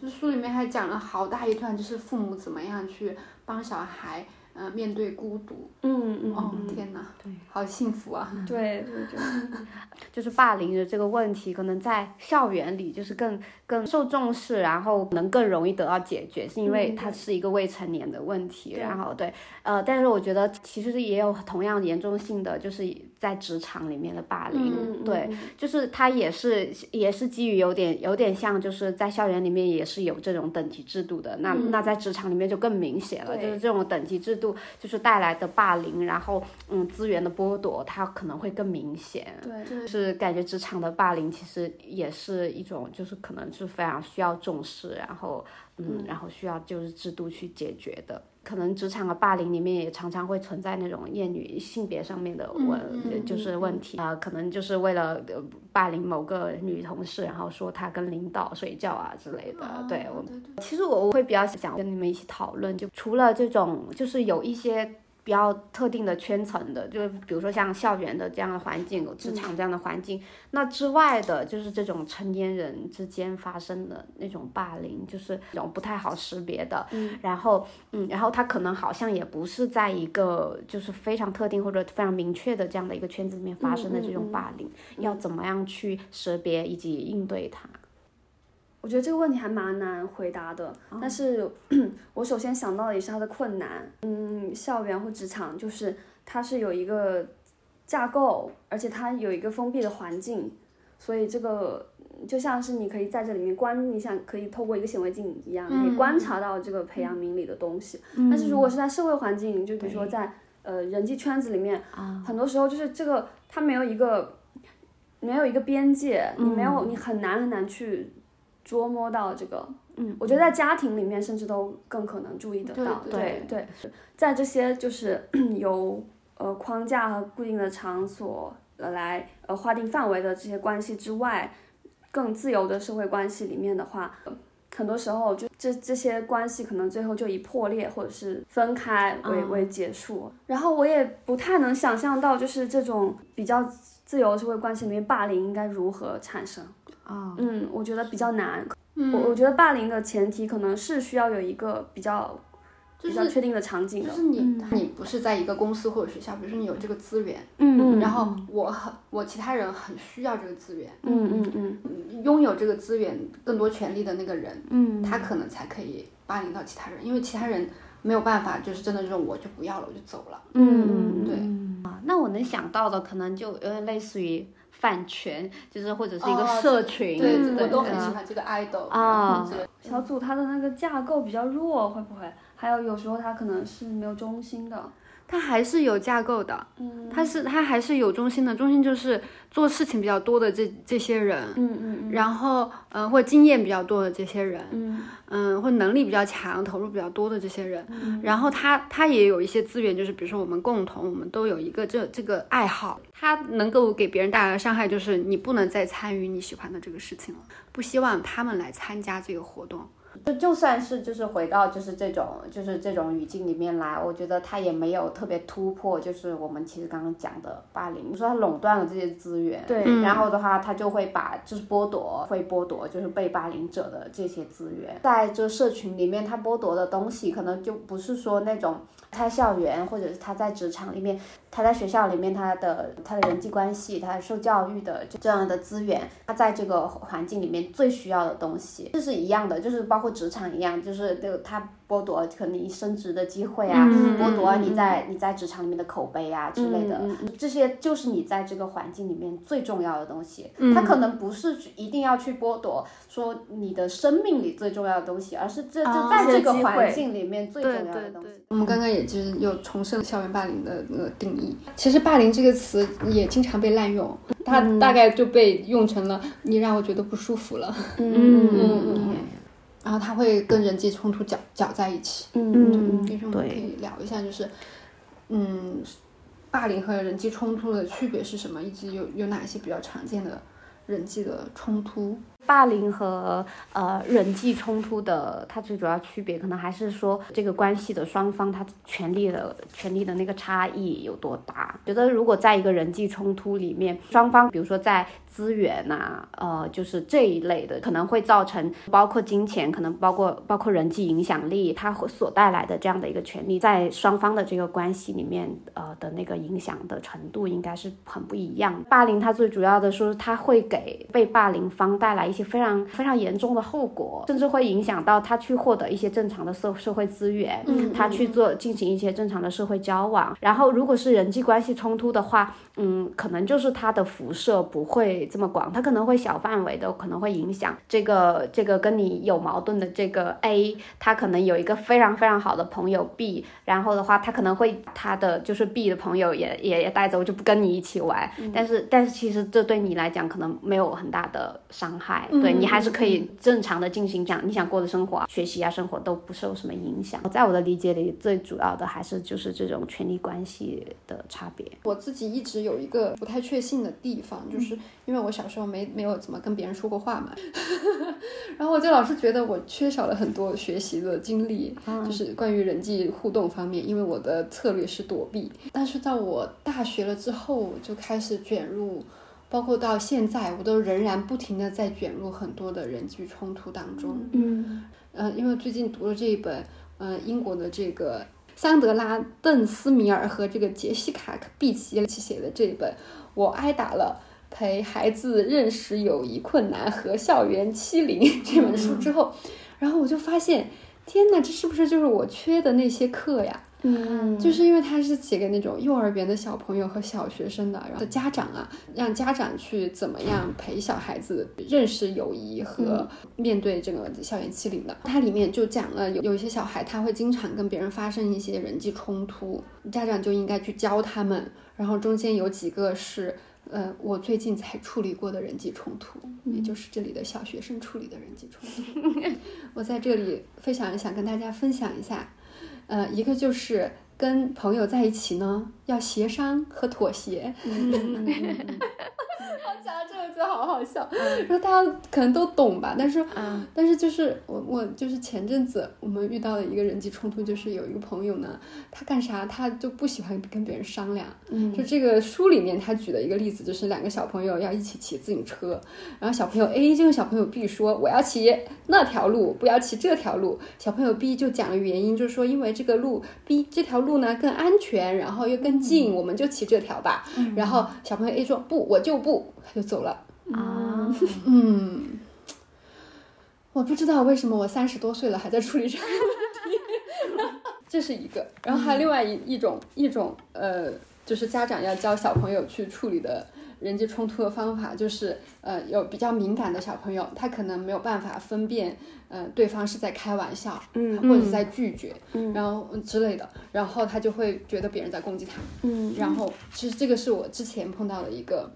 就书里面还讲了好大一段，就是父母怎么样去帮小孩，呃，面对孤独。嗯嗯哦，嗯，天哪，对，好幸福啊！对对对，就是霸凌的这个问题，可能在校园里就是更更受重视，然后能更容易得到解决，是因为嗯它是一个未成年的问题。对然后对，呃，但是我觉得其实也有同样严重性的，就是在职场里面的霸凌。嗯对，，就是他也是也是基于有点有点像，就是在校园里面也是有这种等级制度的。那、嗯那在职场里面就更明显了，就是这种等级制度就是带来的霸凌，然后嗯资源的剥夺，它可能会更明显。对就是感觉职场的霸凌其实也是一种，就是可能是非常需要重视，然后嗯，然后需要就是制度去解决的。可能职场的霸凌里面也常常会存在那种厌女性别上面的问，嗯就是问题啊、可能就是为了呃霸凌某个女同事，然后说她跟领导睡觉啊之类的。对我，对对其实我我会比较想跟你们一起讨论，就除了这种，就是有一些。比较特定的圈层的，就是比如说像校园的这样的环境，职场这样的环境，那之外的，就是这种成年人之间发生的那种霸凌，就是这种不太好识别的。嗯，然后，嗯，然后他可能好像也不是在一个就是非常特定或者非常明确的这样的一个圈子里面发生的这种霸凌，要怎么样去识别以及应对它？我觉得这个问题还蛮难回答的，但是 我首先想到的也是它的困难。嗯，校园或职场就是它是有一个架构，而且它有一个封闭的环境，所以这个就像是你可以在这里面观，你想可以透过一个显微镜一样，可以观察到这个培养皿里的东西。但是如果是在社会环境，就比如说在呃人际圈子里面，很多时候就是这个它没有一个没有一个边界，你没有你很难很难去捉摸到这个。嗯，我觉得在家庭里面甚至都更可能注意得到。对对对，在这些就是 由呃框架和固定的场所呃来呃划定范围的这些关系之外，更自由的社会关系里面的话。很多时候，就这这些关系可能最后就以破裂或者是分开为、为结束。然后我也不太能想象到，就是这种比较自由的社会关系里面，霸凌应该如何产生。啊、嗯，我觉得比较难。嗯。我我觉得霸凌的前提可能是需要有一个比较比较确定的场景的。就。是你，你不是在一个公司或者学校，比如说你有这个资源，嗯然后我很，我其他人很需要这个资源，嗯嗯嗯。拥有这个资源更多权利的那个人，嗯，他可能才可以霸凌到其他人，因为其他人没有办法，就是真的这种我就不要了，我就走了。嗯。对。啊，那我能想到的可能就有点类似于饭圈，就是或者是一个哦社群，对，嗯我都很呃喜欢这个 idol 啊这个小组它的那个架构比较弱，会不会？还有有时候它可能是没有中心的。它还是有架构的，嗯。它是它还是有中心的，中心就是做事情比较多的这这些人，嗯嗯嗯。然后呃或经验比较多的这些人，嗯。嗯，或能力比较强、投入比较多的这些人，嗯。然后他他也有一些资源，就是比如说我们共同，我们都有一个这这个爱好，他能够给别人带来的伤害就是你不能再参与你喜欢的这个事情了，不希望他们来参加这个活动。就就算是就是回到就是这种就是这种语境里面来，我觉得他也没有特别突破，就是我们其实刚刚讲的霸凌，你说他垄断了这些资源，对，然后的话他就会把就是剥夺，会剥夺就是被霸凌者的这些资源，在这社群里面他剥夺的东西可能就不是说那种。他校园或者是他在职场里面，他在学校里面他的他的人际关系，他受教育的这样的资源，他在这个环境里面最需要的东西，这是一样的，就是包括职场一样，就是就他。剥夺可能你升职的机会啊，剥夺你在你在职场里面的口碑啊之类的，这些就是你在这个环境里面最重要的东西。他可能不是一定要去剥夺说你的生命里最重要的东西，而是这就在这个环境里面最重要的东西。我们刚刚也就是又重申了校园霸凌的那个定义。其实霸凌这个词也经常被滥用，它大概就被用成了你让我觉得不舒服了。嗯嗯嗯。然后他会跟人际冲突搅搅在一起。嗯嗯嗯，我们可以聊一下，就是，嗯，霸凌和人际冲突的区别是什么，以及有有哪些比较常见的人际的冲突。霸凌和呃人际冲突的，它最主要区别可能还是说这个关系的双方他权力的权力的那个差异有多大。觉得如果在一个人际冲突里面，双方比如说在资源呐，呃，就是这一类的，可能会造成包括金钱，可能包括包括人际影响力，它所带来的这样的一个权利，在双方的这个关系里面，呃的那个影响的程度应该是很不一样。霸凌它最主要的说，它会给被霸凌方带来。一些非常非常严重的后果，甚至会影响到他去获得一些正常的社社会资源，嗯，他去做进行一些正常的社会交往。然后，如果是人际关系冲突的话，嗯，可能就是他的辐射不会这么广，他可能会小范围的，可能会影响这个这个跟你有矛盾的这个 A，他可能有一个非常非常好的朋友 B，然后的话，他可能会他的就是 B 的朋友也也也带走，就不跟你一起玩。但是但是其实这对你来讲可能没有很大的伤害。对你还是可以正常的进行讲你想过的生活、学习啊，生活都不受什么影响。在我的理解里，最主要的还是就是这种权力关系的差别。我自己一直有一个不太确信的地方，就是因为我小时候没没有怎么跟别人说过话嘛，然后我就老是觉得我缺少了很多学习的经历，就是关于人际互动方面，因为我的策略是躲避。但是到我大学了之后，就开始卷入。包括到现在，我都仍然不停的在卷入很多的人际冲突当中。嗯，呃，因为最近读了这一本，呃，英国的这个桑德拉·邓斯米尔和这个杰西卡·毕奇写的这一本《我挨打了：陪孩子认识友谊困难和校园欺凌》这本书之后，然后我就发现，天哪，这是不是就是我缺的那些课呀？嗯，就是因为他是写给那种幼儿园的小朋友和小学生的，然后家长啊，让家长去怎么样陪小孩子认识友谊和面对这个校园欺凌的。它里面就讲了有有一些小孩他会经常跟别人发生一些人际冲突，家长就应该去教他们。然后中间有几个是，呃，我最近才处理过的人际冲突，也就是这里的小学生处理的人际冲突。我在这里非常想跟大家分享一下。呃，一个就是跟朋友在一起呢，要协商和妥协。讲到这个就好好笑，然后大家可能都懂吧，但是，但是就是我我就是前阵子我们遇到了一个人际冲突，就是有一个朋友呢，他干啥他就不喜欢跟别人商量。嗯，就这个书里面他举的一个例子，就是两个小朋友要一起骑自行车，然后小朋友 A 就跟小朋友 B 说，我要骑那条路，不要骑这条路。小朋友 B 就讲了原因，就是说因为这个路 B 这条路呢更安全，然后又更近，我们就骑这条吧。然后小朋友 A 说不，我就不。他就走了。啊，嗯，我不知道为什么我三十多岁了还在处理这个问题，这是一个。然后还有另外一一种一种呃，就是家长要教小朋友去处理的人际冲突的方法，就是呃，有比较敏感的小朋友，他可能没有办法分辨，呃，对方是在开玩笑，嗯，或者是在拒绝，嗯，然后之类的，然后他就会觉得别人在攻击他，嗯，然后其实这个是我之前碰到的一个。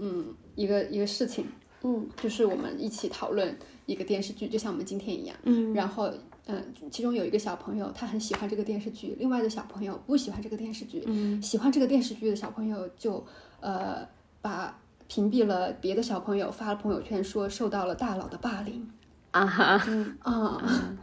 嗯，一个一个事情，嗯，就是我们一起讨论一个电视剧，就像我们今天一样，嗯，然后，嗯，其中有一个小朋友他很喜欢这个电视剧，另外的小朋友不喜欢这个电视剧，嗯，喜欢这个电视剧的小朋友就，呃，把屏蔽了别的小朋友，发了朋友圈说受到了大佬的霸凌。啊哈，嗯啊。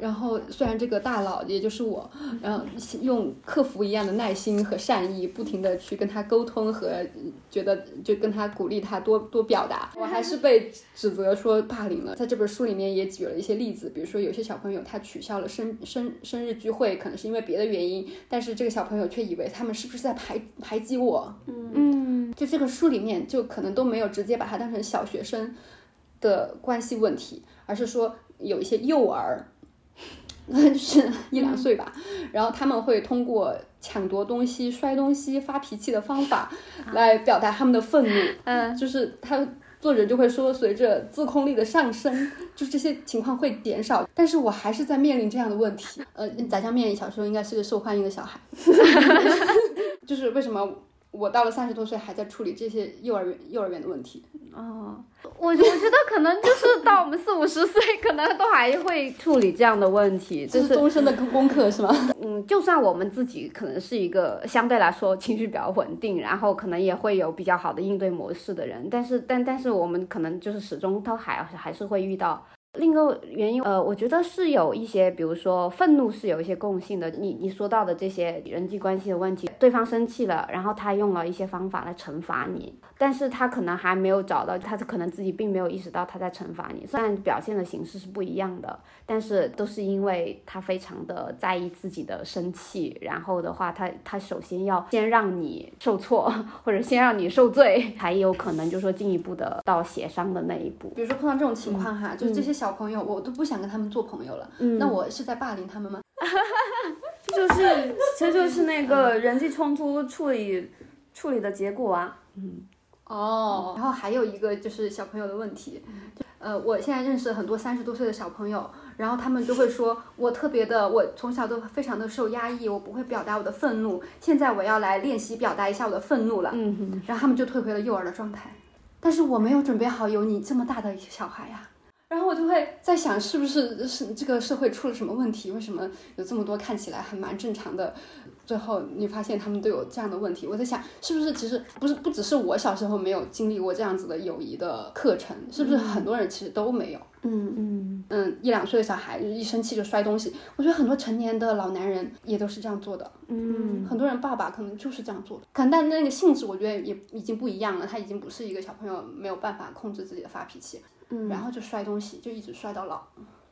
然后，虽然这个大佬也就是我，然后用客服一样的耐心和善意，不停的去跟他沟通和觉得就跟他鼓励他多多表达，我还是被指责说霸凌了。在这本书里面也举了一些例子，比如说有些小朋友他取消了生生生日聚会，可能是因为别的原因，但是这个小朋友却以为他们是不是在排排挤我？嗯，就这个书里面就可能都没有直接把它当成小学生的关系问题，而是说有一些幼儿。是一两岁吧，然后他们会通过抢夺东西、摔东西、发脾气的方法来表达他们的愤怒。嗯，就是他作者就会说，随着自控力的上升，就这些情况会减少。但是我还是在面临这样的问题。呃，炸酱面小时候应该是个受欢迎的小孩，就是为什么我到了三十多岁还在处理这些幼儿园幼儿园的问题？哦，我我觉得可能就是到我们四五十岁，可能都还会处理这样的问题，这是终身的功课，是吗？嗯，就算我们自己可能是一个相对来说情绪比较稳定，然后可能也会有比较好的应对模式的人，但是但但是我们可能就是始终都还还是会遇到。另一个原因，呃，我觉得是有一些，比如说愤怒是有一些共性的。你你说到的这些人际关系的问题，对方生气了，然后他用了一些方法来惩罚你，但是他可能还没有找到，他可能自己并没有意识到他在惩罚你。虽然表现的形式是不一样的，但是都是因为他非常的在意自己的生气，然后的话，他他首先要先让你受挫，或者先让你受罪，才有可能就说进一步的到协商的那一步。比如说碰到这种情况哈，就这些小。朋友，我都不想跟他们做朋友了。嗯那我是在霸凌他们吗？这 就是，这就是那个人际冲突处理处理的结果啊。嗯，哦，然后还有一个就是小朋友的问题。呃，我现在认识很多三十多岁的小朋友，然后他们就会说，我特别的，我从小都非常的受压抑，我不会表达我的愤怒。现在我要来练习表达一下我的愤怒了。嗯然后他们就退回了幼儿的状态。但是我没有准备好有你这么大的小孩呀。然后我就会在想，是不是是这个社会出了什么问题？为什么有这么多看起来还蛮正常的，最后你发现他们都有这样的问题？我在想，是不是其实不是不只是我小时候没有经历过这样子的友谊的课程，是不是很多人其实都没有？嗯嗯嗯，一两岁的小孩一生气就摔东西，我觉得很多成年的老男人也都是这样做的。嗯，很多人爸爸可能就是这样做的，可能但那个性质我觉得也已经不一样了，他已经不是一个小朋友没有办法控制自己的发脾气。嗯，然后就摔东西，就一直摔到老。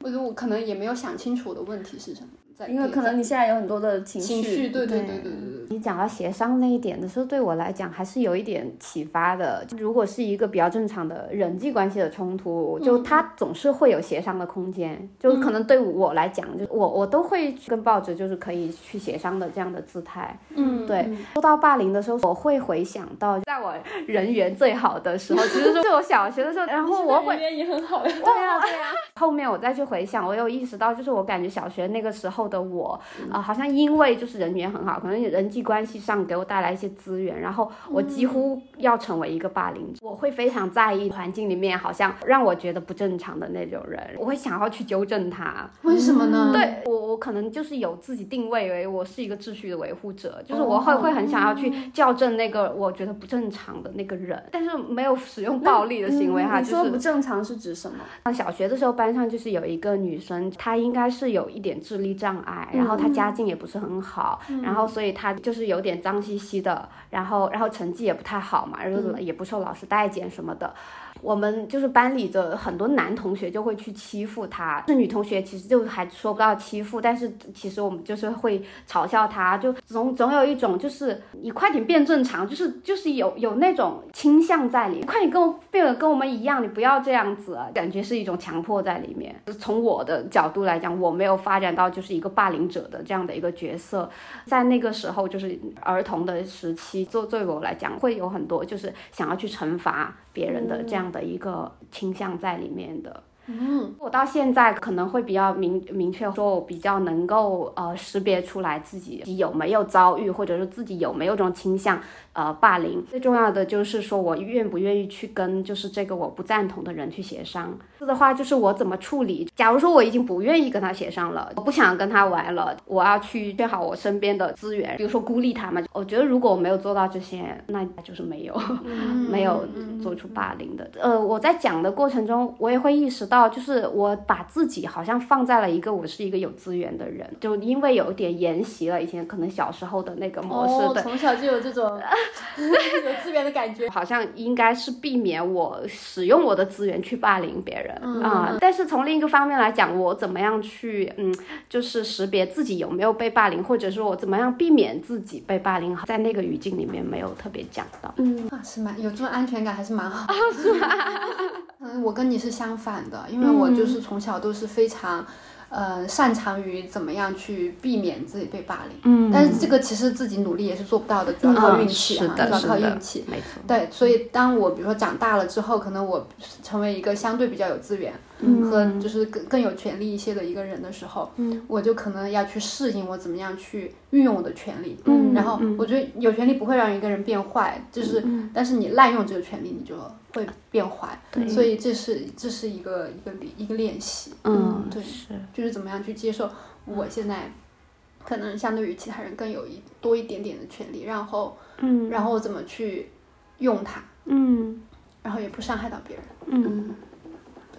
我觉得我可能也没有想清楚我的问题是什么。因为可能你现在有很多的情绪，对对对对对。你讲到协商那一点的时候，对我来讲还是有一点启发的。就如果是一个比较正常的人际关系的冲突，就它总是会有协商的空间。就可能对我来讲，就我我都会跟抱着就是可以去协商的这样的姿态。嗯，对。说到霸凌的时候，我会回想到在我人缘最好的时候，其实是我小学的时候，然后我会人缘也很好呀。对呀对呀。后面我再去回想，我有意识到，就是我感觉小学那个时候。的我啊，好像因为就是人缘很好，可能人际关系上给我带来一些资源，然后我几乎要成为一个霸凌者。我会非常在意环境里面好像让我觉得不正常的那种人，我会想要去纠正他。为什么呢？对我，我可能就是有自己定位为我是一个秩序的维护者，就是我会会很想要去校正那个我觉得不正常的那个人，但是没有使用暴力的行为哈。你说不正常是指什么？那小学的时候班上就是有一个女生，她应该是有一点智力障。障然后他家境也不是很好，然后所以他就是有点脏兮兮的，然后然后成绩也不太好嘛，然后也不受老师待见什么的。我们就是班里的很多男同学就会去欺负他，是女同学其实就还说不到欺负，但是其实我们就是会嘲笑他，就总总有一种就是你快点变正常，就是就是有有那种倾向在里，快点跟我变得跟我们一样，你不要这样子，感觉是一种强迫在里面。从我的角度来讲，我没有发展到就是一个霸凌者的这样的一个角色，在那个时候就是儿童的时期，作作为我来讲，会有很多就是想要去惩罚。别人的这样的一个倾向在里面的，嗯，我到现在可能会比较明明确说，我比较能够呃识别出来自己有没有遭遇，或者是自己有没有这种倾向，呃，霸凌。最重要的就是说我愿不愿意去跟就是这个我不赞同的人去协商。的话就是我怎么处理。假如说我已经不愿意跟他协商了，我不想跟他玩了，我要去圈好我身边的资源，比如说孤立他嘛。我觉得如果我没有做到这些，那就是没有 没有做出霸凌的。呃，我在讲的过程中，我也会意识到，就是我把自己好像放在了一个我是一个有资源的人，就因为有点沿袭了以前可能小时候的那个模式，对，从小就有这种 有资源的感觉，好像应该是避免我使用我的资源去霸凌别人。啊！但是从另一个方面来讲，我怎么样去嗯，就是识别自己有没有被霸凌，或者说我怎么样避免自己被霸凌，在那个语境里面没有特别讲到。嗯，是蛮有这种安全感，还是蛮好。是吗？嗯，我跟你是相反的，因为我就是从小都是非常。呃，擅长于怎么样去避免自己被霸凌，嗯，但是这个其实自己努力也是做不到的，主要靠运气啊，主要靠运气，没错。对，所以当我比如说长大了之后，可能我成为一个相对比较有资源和就是更更有权利一些的一个人的时候，嗯，我就可能要去适应我怎么样去运用我的权利，嗯，然后我觉得有权利不会让一个人变坏，就是但是你滥用这个权利，你就。会变坏，所以这是这是一个一个一个练习，嗯，对，是，就是怎么样去接受我现在可能相对于其他人更有一多一点点的权利，然后，嗯，然后怎么去用它，嗯，然后也不伤害到别人，嗯，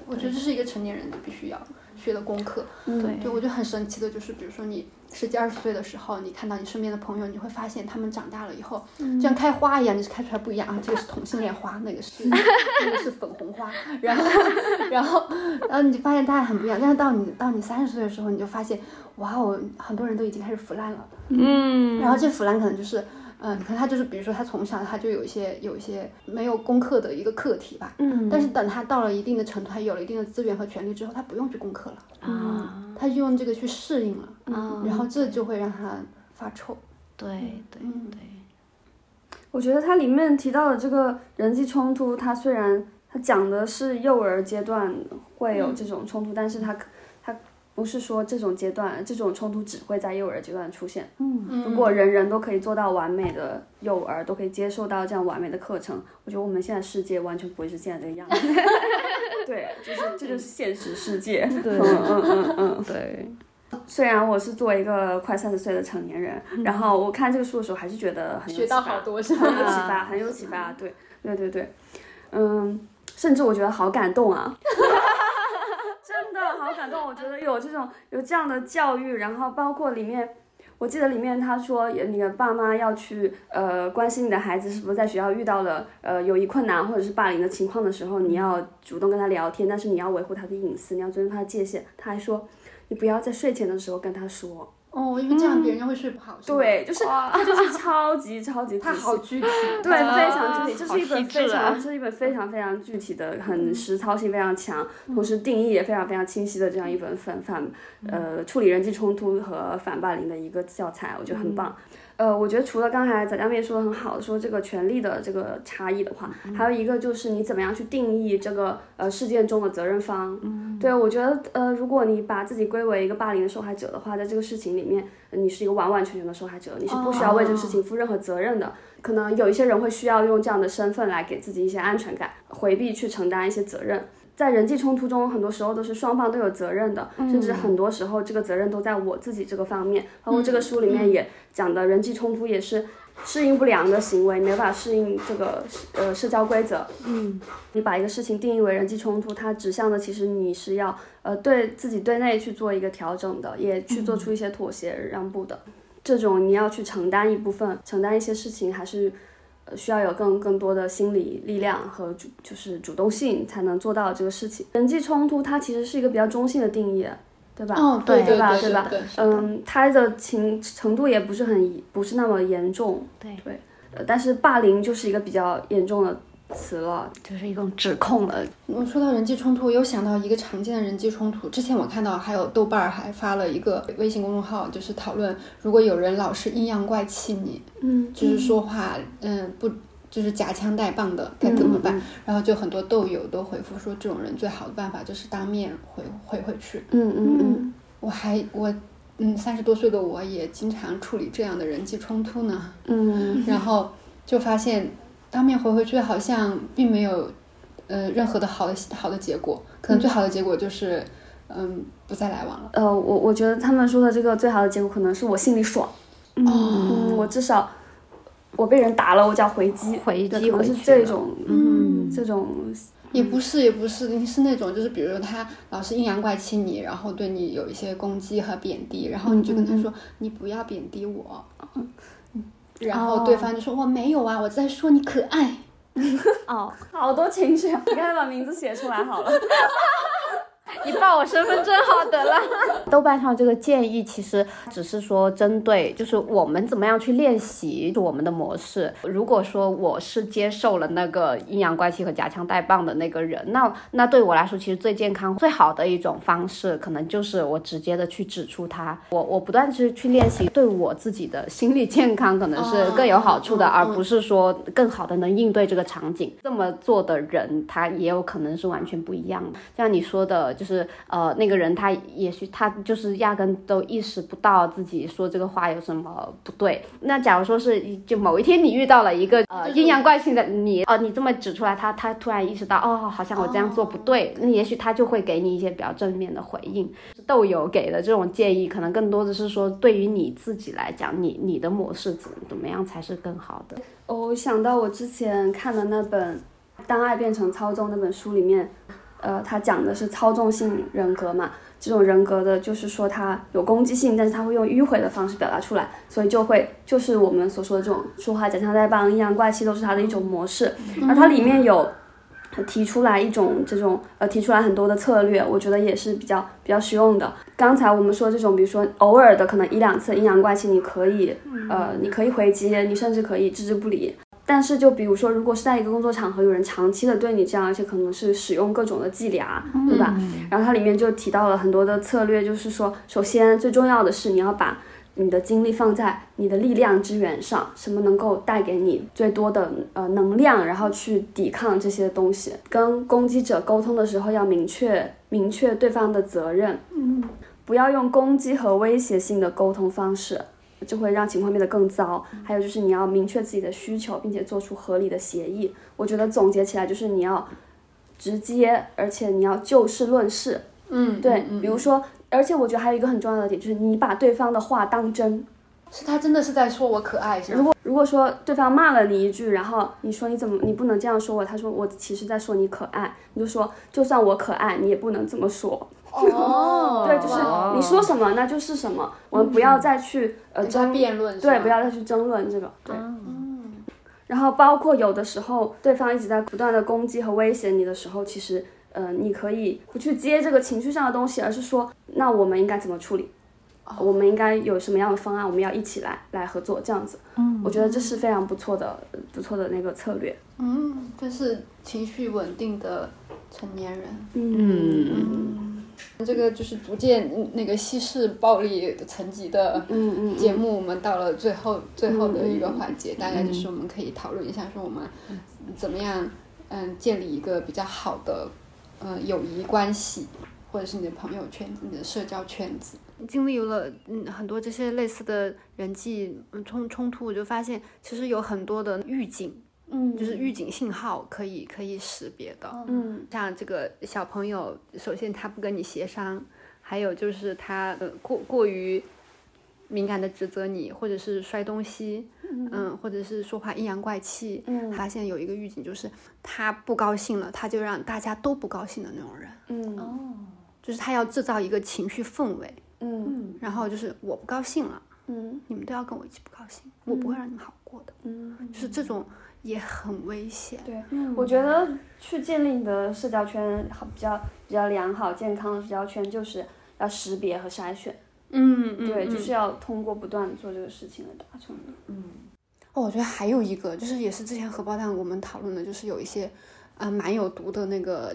我觉得这是一个成年人的必须要学的功课，对，就我觉得很神奇的就是，比如说你。十几二十岁的时候，你看到你身边的朋友，你会发现他们长大了以后，就像开花一样，你是开出来不一样啊。这个是同性恋花，那个是 那个是粉红花，然后 然后然后你就发现大家很不一样。但是到你到你三十岁的时候，你就发现，哇哦，很多人都已经开始腐烂了。嗯，然后这腐烂可能就是。嗯，可能他就是，比如说他从小他就有一些有一些没有攻克的一个课题吧。嗯。但是等他到了一定的程度，他有了一定的资源和权利之后，他不用去攻克了。啊。他就用这个去适应了。啊。然后这就会让他发臭。对对对。我觉得它里面提到的这个人际冲突，它虽然它讲的是幼儿阶段会有这种冲突，但是它它。不是说这种阶段，这种冲突只会在幼儿阶段出现。嗯，如果人人都可以做到完美的幼儿，都可以接受到这样完美的课程，我觉得我们现在世界完全不会是现在这个样子。对，就是这就是现实世界。对，嗯嗯嗯嗯，对。虽然我是作为一个快三十岁的成年人，然后我看这个书的时候，还是觉得很学到好多，是很有启发，很有启发。对，对对对，嗯，甚至我觉得好感动啊。感动，我觉得有这种有这样的教育，然后包括里面，我记得里面他说，你的爸妈要去呃关心你的孩子是不是在学校遇到了呃友谊困难或者是霸凌的情况的时候，你要主动跟他聊天，但是你要维护他的隐私，你要尊重他的界限。他还说，你不要在睡前的时候跟他说。哦，因为这样别人会睡不好。对，就是他就是超级超级，他好具体，对，非常具体。这是一本非常，这是一本非常非常具体的，很实操性非常强，同时定义也非常非常清晰的这样一本反反呃处理人际冲突和反霸凌的一个教材，我觉得很棒。呃，我觉得除了刚才贾佳妹说的很好，说这个权利的这个差异的话，还有一个就是你怎么样去定义这个呃事件中的责任方。嗯，对，我觉得呃，如果你把自己归为一个霸凌的受害者的话，在这个事情里面，你是一个完完全全的受害者，你是不需要为这个事情负任何责任的。可能有一些人会需要用这样的身份来给自己一些安全感，回避去承担一些责任。在人际冲突中，很多时候都是双方都有责任的，甚至很多时候这个责任都在我自己这个方面。包括这个书里面也讲的人际冲突也是适应不良的行为，没法适应这个呃社交规则。嗯，你把一个事情定义为人际冲突，它指向的其实你是要呃对自己对内去做一个调整的，也去做出一些妥协让步的。这种你要去承担一部分，承担一些事情，还是。需要有更更多的心理力量和主就是主动性才能做到这个事情。人际冲突它其实是一个比较中性的定义，对吧？哦，对对吧？对吧？嗯，它的情程度也不是很不是那么严重。对对，呃，但是霸凌就是一个比较严重的。词了，就是一种指控了。我说到人际冲突，我又想到一个常见的人际冲突。之前我看到还有豆瓣儿还发了一个微信公众号，就是讨论如果有人老是阴阳怪气你，嗯，就是说话，嗯，不，就是夹枪带棒的，该怎么办？然后就很多豆友都回复说，这种人最好的办法就是当面回回回去。嗯嗯嗯，我还我，嗯，三十多岁的我也经常处理这样的人际冲突呢。嗯，然后就发现。当面回回去好像并没有，呃，任何的好的好的结果。可能最好的结果就是，嗯，不再来往了。呃，我我觉得他们说的这个最好的结果，可能是我心里爽。嗯，我至少我被人打了，我就要回击，回击回是这种，嗯，这种也不是也不是，你是那种就是比如他老是阴阳怪气你，然后对你有一些攻击和贬低，然后你就跟他说你不要贬低我，然后对方就说我没有啊，我在说你可爱。哦，好多情绪，你赶紧把名字写出来好了。你报我身份证号得了。豆瓣上这个建议其实只是说针对，就是我们怎么样去练习我们的模式。如果说我是接受了那个阴阳怪气和夹枪带棒的那个人，那那对我来说，其实最健康、最好的一种方式，可能就是我直接的去指出他。我我不断去去练习，对我自己的心理健康可能是更有好处的，而不是说更好的能应对这个场景。这么做的人，他也有可能是完全不一样的。像你说的。就是呃，那个人他也许他就是压根都意识不到自己说这个话有什么不对。那假如说是就某一天你遇到了一个呃阴阳怪气的你，哦，你这么指出来，他他突然意识到哦，好像我这样做不对，那也许他就会给你一些比较正面的回应。豆友给的这种建议，可能更多的是说对于你自己来讲，你你的模式怎怎么样才是更好的。我想到我之前看的那本《当爱变成操纵》那本书里面。呃，他讲的是操纵性人格嘛，这种人格的，就是说他有攻击性，但是他会用迂回的方式表达出来，所以就会就是我们所说的这种说话夹枪带棒、阴阳怪气，都是他的一种模式。而它里面有提出来一种这种呃，提出来很多的策略，我觉得也是比较比较实用的。刚才我们说这种，比如说偶尔的可能一两次阴阳怪气，你可以呃，你可以回击，你甚至可以置之不理。但是，就比如说，如果是在一个工作场合，有人长期的对你这样，而且可能是使用各种的伎俩，对吧？然后它里面就提到了很多的策略，就是说，首先最重要的是你要把你的精力放在你的力量之源上，什么能够带给你最多的呃能量，然后去抵抗这些东西。跟攻击者沟通的时候，要明确明确对方的责任，嗯，不要用攻击和威胁性的沟通方式。就会让情况变得更糟。还有就是你要明确自己的需求，并且做出合理的协议。我觉得总结起来就是你要直接，而且你要就事论事。嗯，对。比如说，而且我觉得还有一个很重要的点，就是你把对方的话当真。是他真的是在说我可爱，是如果如果说对方骂了你一句，然后你说你怎么你不能这样说我？他说我其实在说你可爱。你就说就算我可爱，你也不能这么说。哦，对，就是你说什么那就是什么，我们不要再去呃争辩论，对，不要再去争论这个，对，嗯。然后包括有的时候对方一直在不断的攻击和威胁你的时候，其实呃你可以不去接这个情绪上的东西，而是说那我们应该怎么处理？我们应该有什么样的方案？我们要一起来来合作，这样子。嗯，我觉得这是非常不错的不错的那个策略。嗯，这是情绪稳定的成年人。嗯。这个就是逐渐那个稀释暴力层级的节目，我们到了最后最后的一个环节，大概就是我们可以讨论一下，说我们怎么样嗯建立一个比较好的嗯友谊关系，或者是你的朋友圈、你的社交圈子。经历了嗯很多这些类似的人际冲冲突，我就发现其实有很多的预警。嗯，就是预警信号可以可以识别的。嗯，像这个小朋友，首先他不跟你协商，还有就是他呃过过于敏感的指责你，或者是摔东西，嗯，或者是说话阴阳怪气。嗯，发现有一个预警，就是他不高兴了，他就让大家都不高兴的那种人。嗯哦，就是他要制造一个情绪氛围。嗯，然后就是我不高兴了，嗯，你们都要跟我一起不高兴，我不会让你们好过的。嗯，就是这种。也很危险。对，我觉得去建立你的社交圈好比较比较良好健康的社交圈，就是要识别和筛选。嗯对，就是要通过不断做这个事情来达成的。嗯，哦，我觉得还有一个，就是也是之前荷包蛋我们讨论的，就是有一些呃蛮有毒的那个。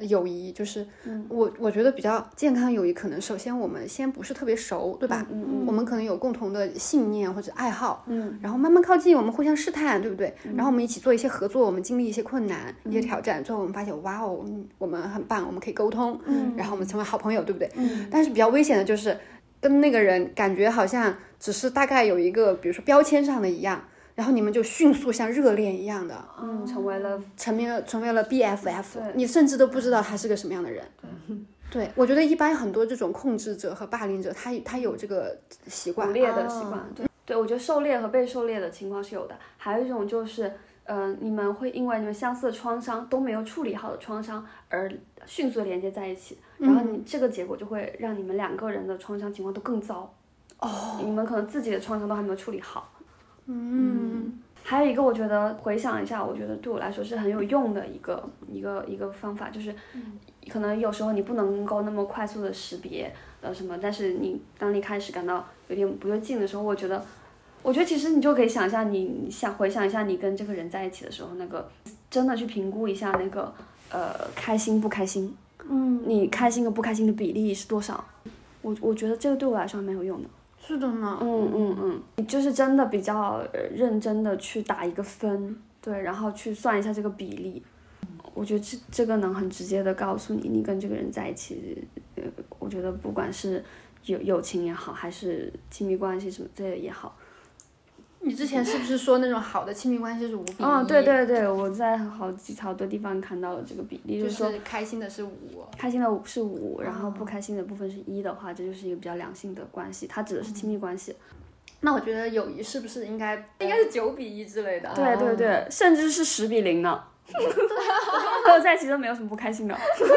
友谊就是我，我觉得比较健康友谊，可能首先我们先不是特别熟，对吧？嗯嗯。我们可能有共同的信念或者爱好，嗯。然后慢慢靠近，我们互相试探，对不对？然后我们一起做一些合作，我们经历一些困难、一些挑战，最后我们发现，哇哦，我们很棒，我们可以沟通，嗯。然后我们成为好朋友，对不对？嗯。但是比较危险的就是跟那个人感觉好像只是大概有一个，比如说标签上的一样。然后你们就迅速像热恋一样的，嗯，成为了成为了成为了 BFF，你甚至都不知道他是个什么样的人。对，我觉得一般很多这种控制者和霸凌者，他他有这个习惯捕。猎的习惯。对对，我觉得狩猎和被狩猎的情况是有的。还有一种就是，嗯、你们会因为你们相似的创伤都没有处理好的创伤而迅速连接在一起，然后你这个结果就会让你们两个人的创伤情况都更糟。哦，你们可能自己的创伤都还没有处理好。嗯，还有一个，我觉得回想一下，我觉得对我来说是很有用的一个一个一个方法，就是可能有时候你不能够那么快速的识别呃什么，但是你当你开始感到有点不对劲的时候，我觉得，我觉得其实你就可以想一下你，你想回想一下你跟这个人在一起的时候，那个真的去评估一下那个呃开心不开心，嗯，你开心和不开心的比例是多少？我我觉得这个对我来说还蛮有用的。是的呢。嗯嗯嗯，你就是真的比较认真的去打一个分，对，然后去算一下这个比例。我觉得这这个能很直接的告诉你，你跟这个人在一起，呃，我觉得不管是友友情也好，还是亲密关系什么这也好，你之前是不是说那种好的亲密关系是五比一？嗯，对，对对，我在好几好多地方看到了这个比例，就就是说是开心的是五。开心的是五，然后不开心的部分是一的话，这就是一个比较良性的关系，它指的是亲密关系。那我觉得友谊是不是应该应该是九比一之类的？对对对，甚至是十比零呢。和我在一起都没有什么不开心的。对呀、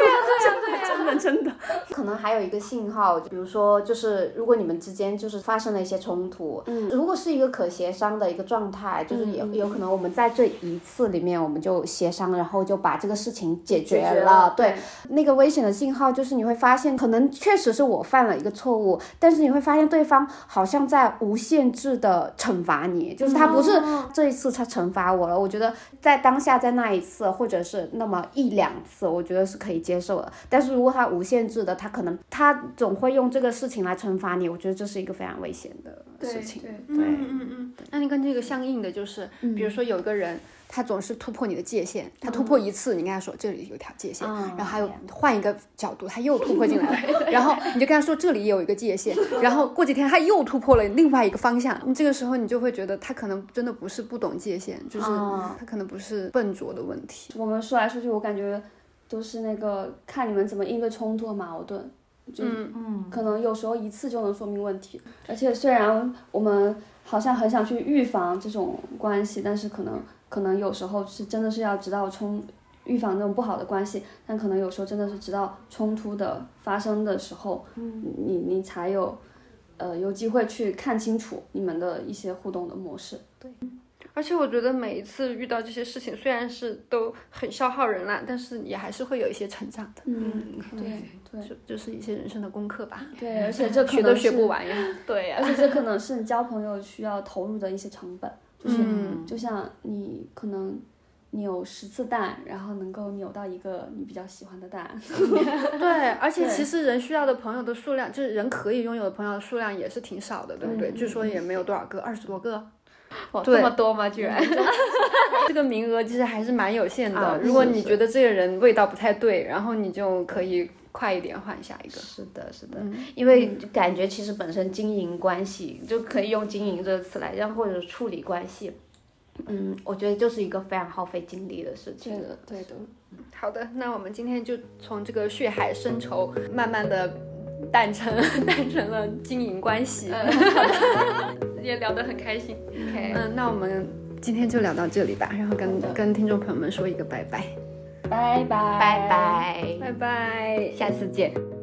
对呀、真的真的。可能还有一个信号，比如说，就是如果你们之间就是发生了一些冲突，嗯，如果是一个可协商的一个状态，就是有有可能我们在这一次里面我们就协商，然后就把这个事情解决解决了。了对，那个危险的信号就是你会发现，可能确实是我犯了一个错误，但是你会发现对方好像在无限制的惩罚你，就是他不是这一次他惩罚我了，我觉得在当下在那一次或者是那么一两次，我觉得是可以接受的。但是如果他无限制的，他可能他总会用这个事情来惩罚你，我觉得这是一个非常危险的事情。对嗯嗯嗯。那你跟这个相应的就是，比如说有一个人。他总是突破你的界限，他突破一次，你跟他说这里有一条界限，然后还有换一个角度，他又突破进来 了，然后你就跟他说这里也有一个界限，然后过几天他又突破了另外一个方向，你这个时候你就会觉得他可能真的不是不懂界限，就是他可能不是笨拙的问题。我们说来说去，我感觉都是那个看你们怎么应对冲突和矛盾。就嗯，可能有时候一次就能说明问题。而且虽然我们好像很想去预防这种关系，但是可能可能有时候是真的是要直到冲预防那种不好的关系，但可能有时候真的是直到冲突的发生的时候，嗯，你你才有呃有机会去看清楚你们的一些互动的模式。对而且我觉得每一次遇到这些事情，虽然是都很消耗人啦，但是也还是会有一些成长的。嗯，对对就就是一些人生的功课吧。对，而且这可学都能学不完呀。对呀、而且这可能是你交朋友需要投入的一些成本，就是、嗯就像你可能扭十次蛋，然后能够扭到一个你比较喜欢的蛋。对，而且其实人需要的朋友的数量，就是人可以拥有的朋友的数量也是挺少的，对不对？据说也没有多少个，二十多个。哇，这么多吗？居然？这个名额其实还是蛮有限的。啊如果你觉得这个人味道不太对，然后你就可以快一点换下一个。是的，是的，因为感觉其实本身经营关系就可以用经营这个词来讲，或者处理关系。嗯，我觉得就是一个非常耗费精力的事情。的，对的。好的，那我们今天就从这个血海深仇，慢慢的淡成 诞成了经营关系，也聊得很开心。OK，嗯，那我们今天就聊到这里吧，然后跟跟听众朋友们说一个拜拜，拜拜，拜拜，拜拜。下次见。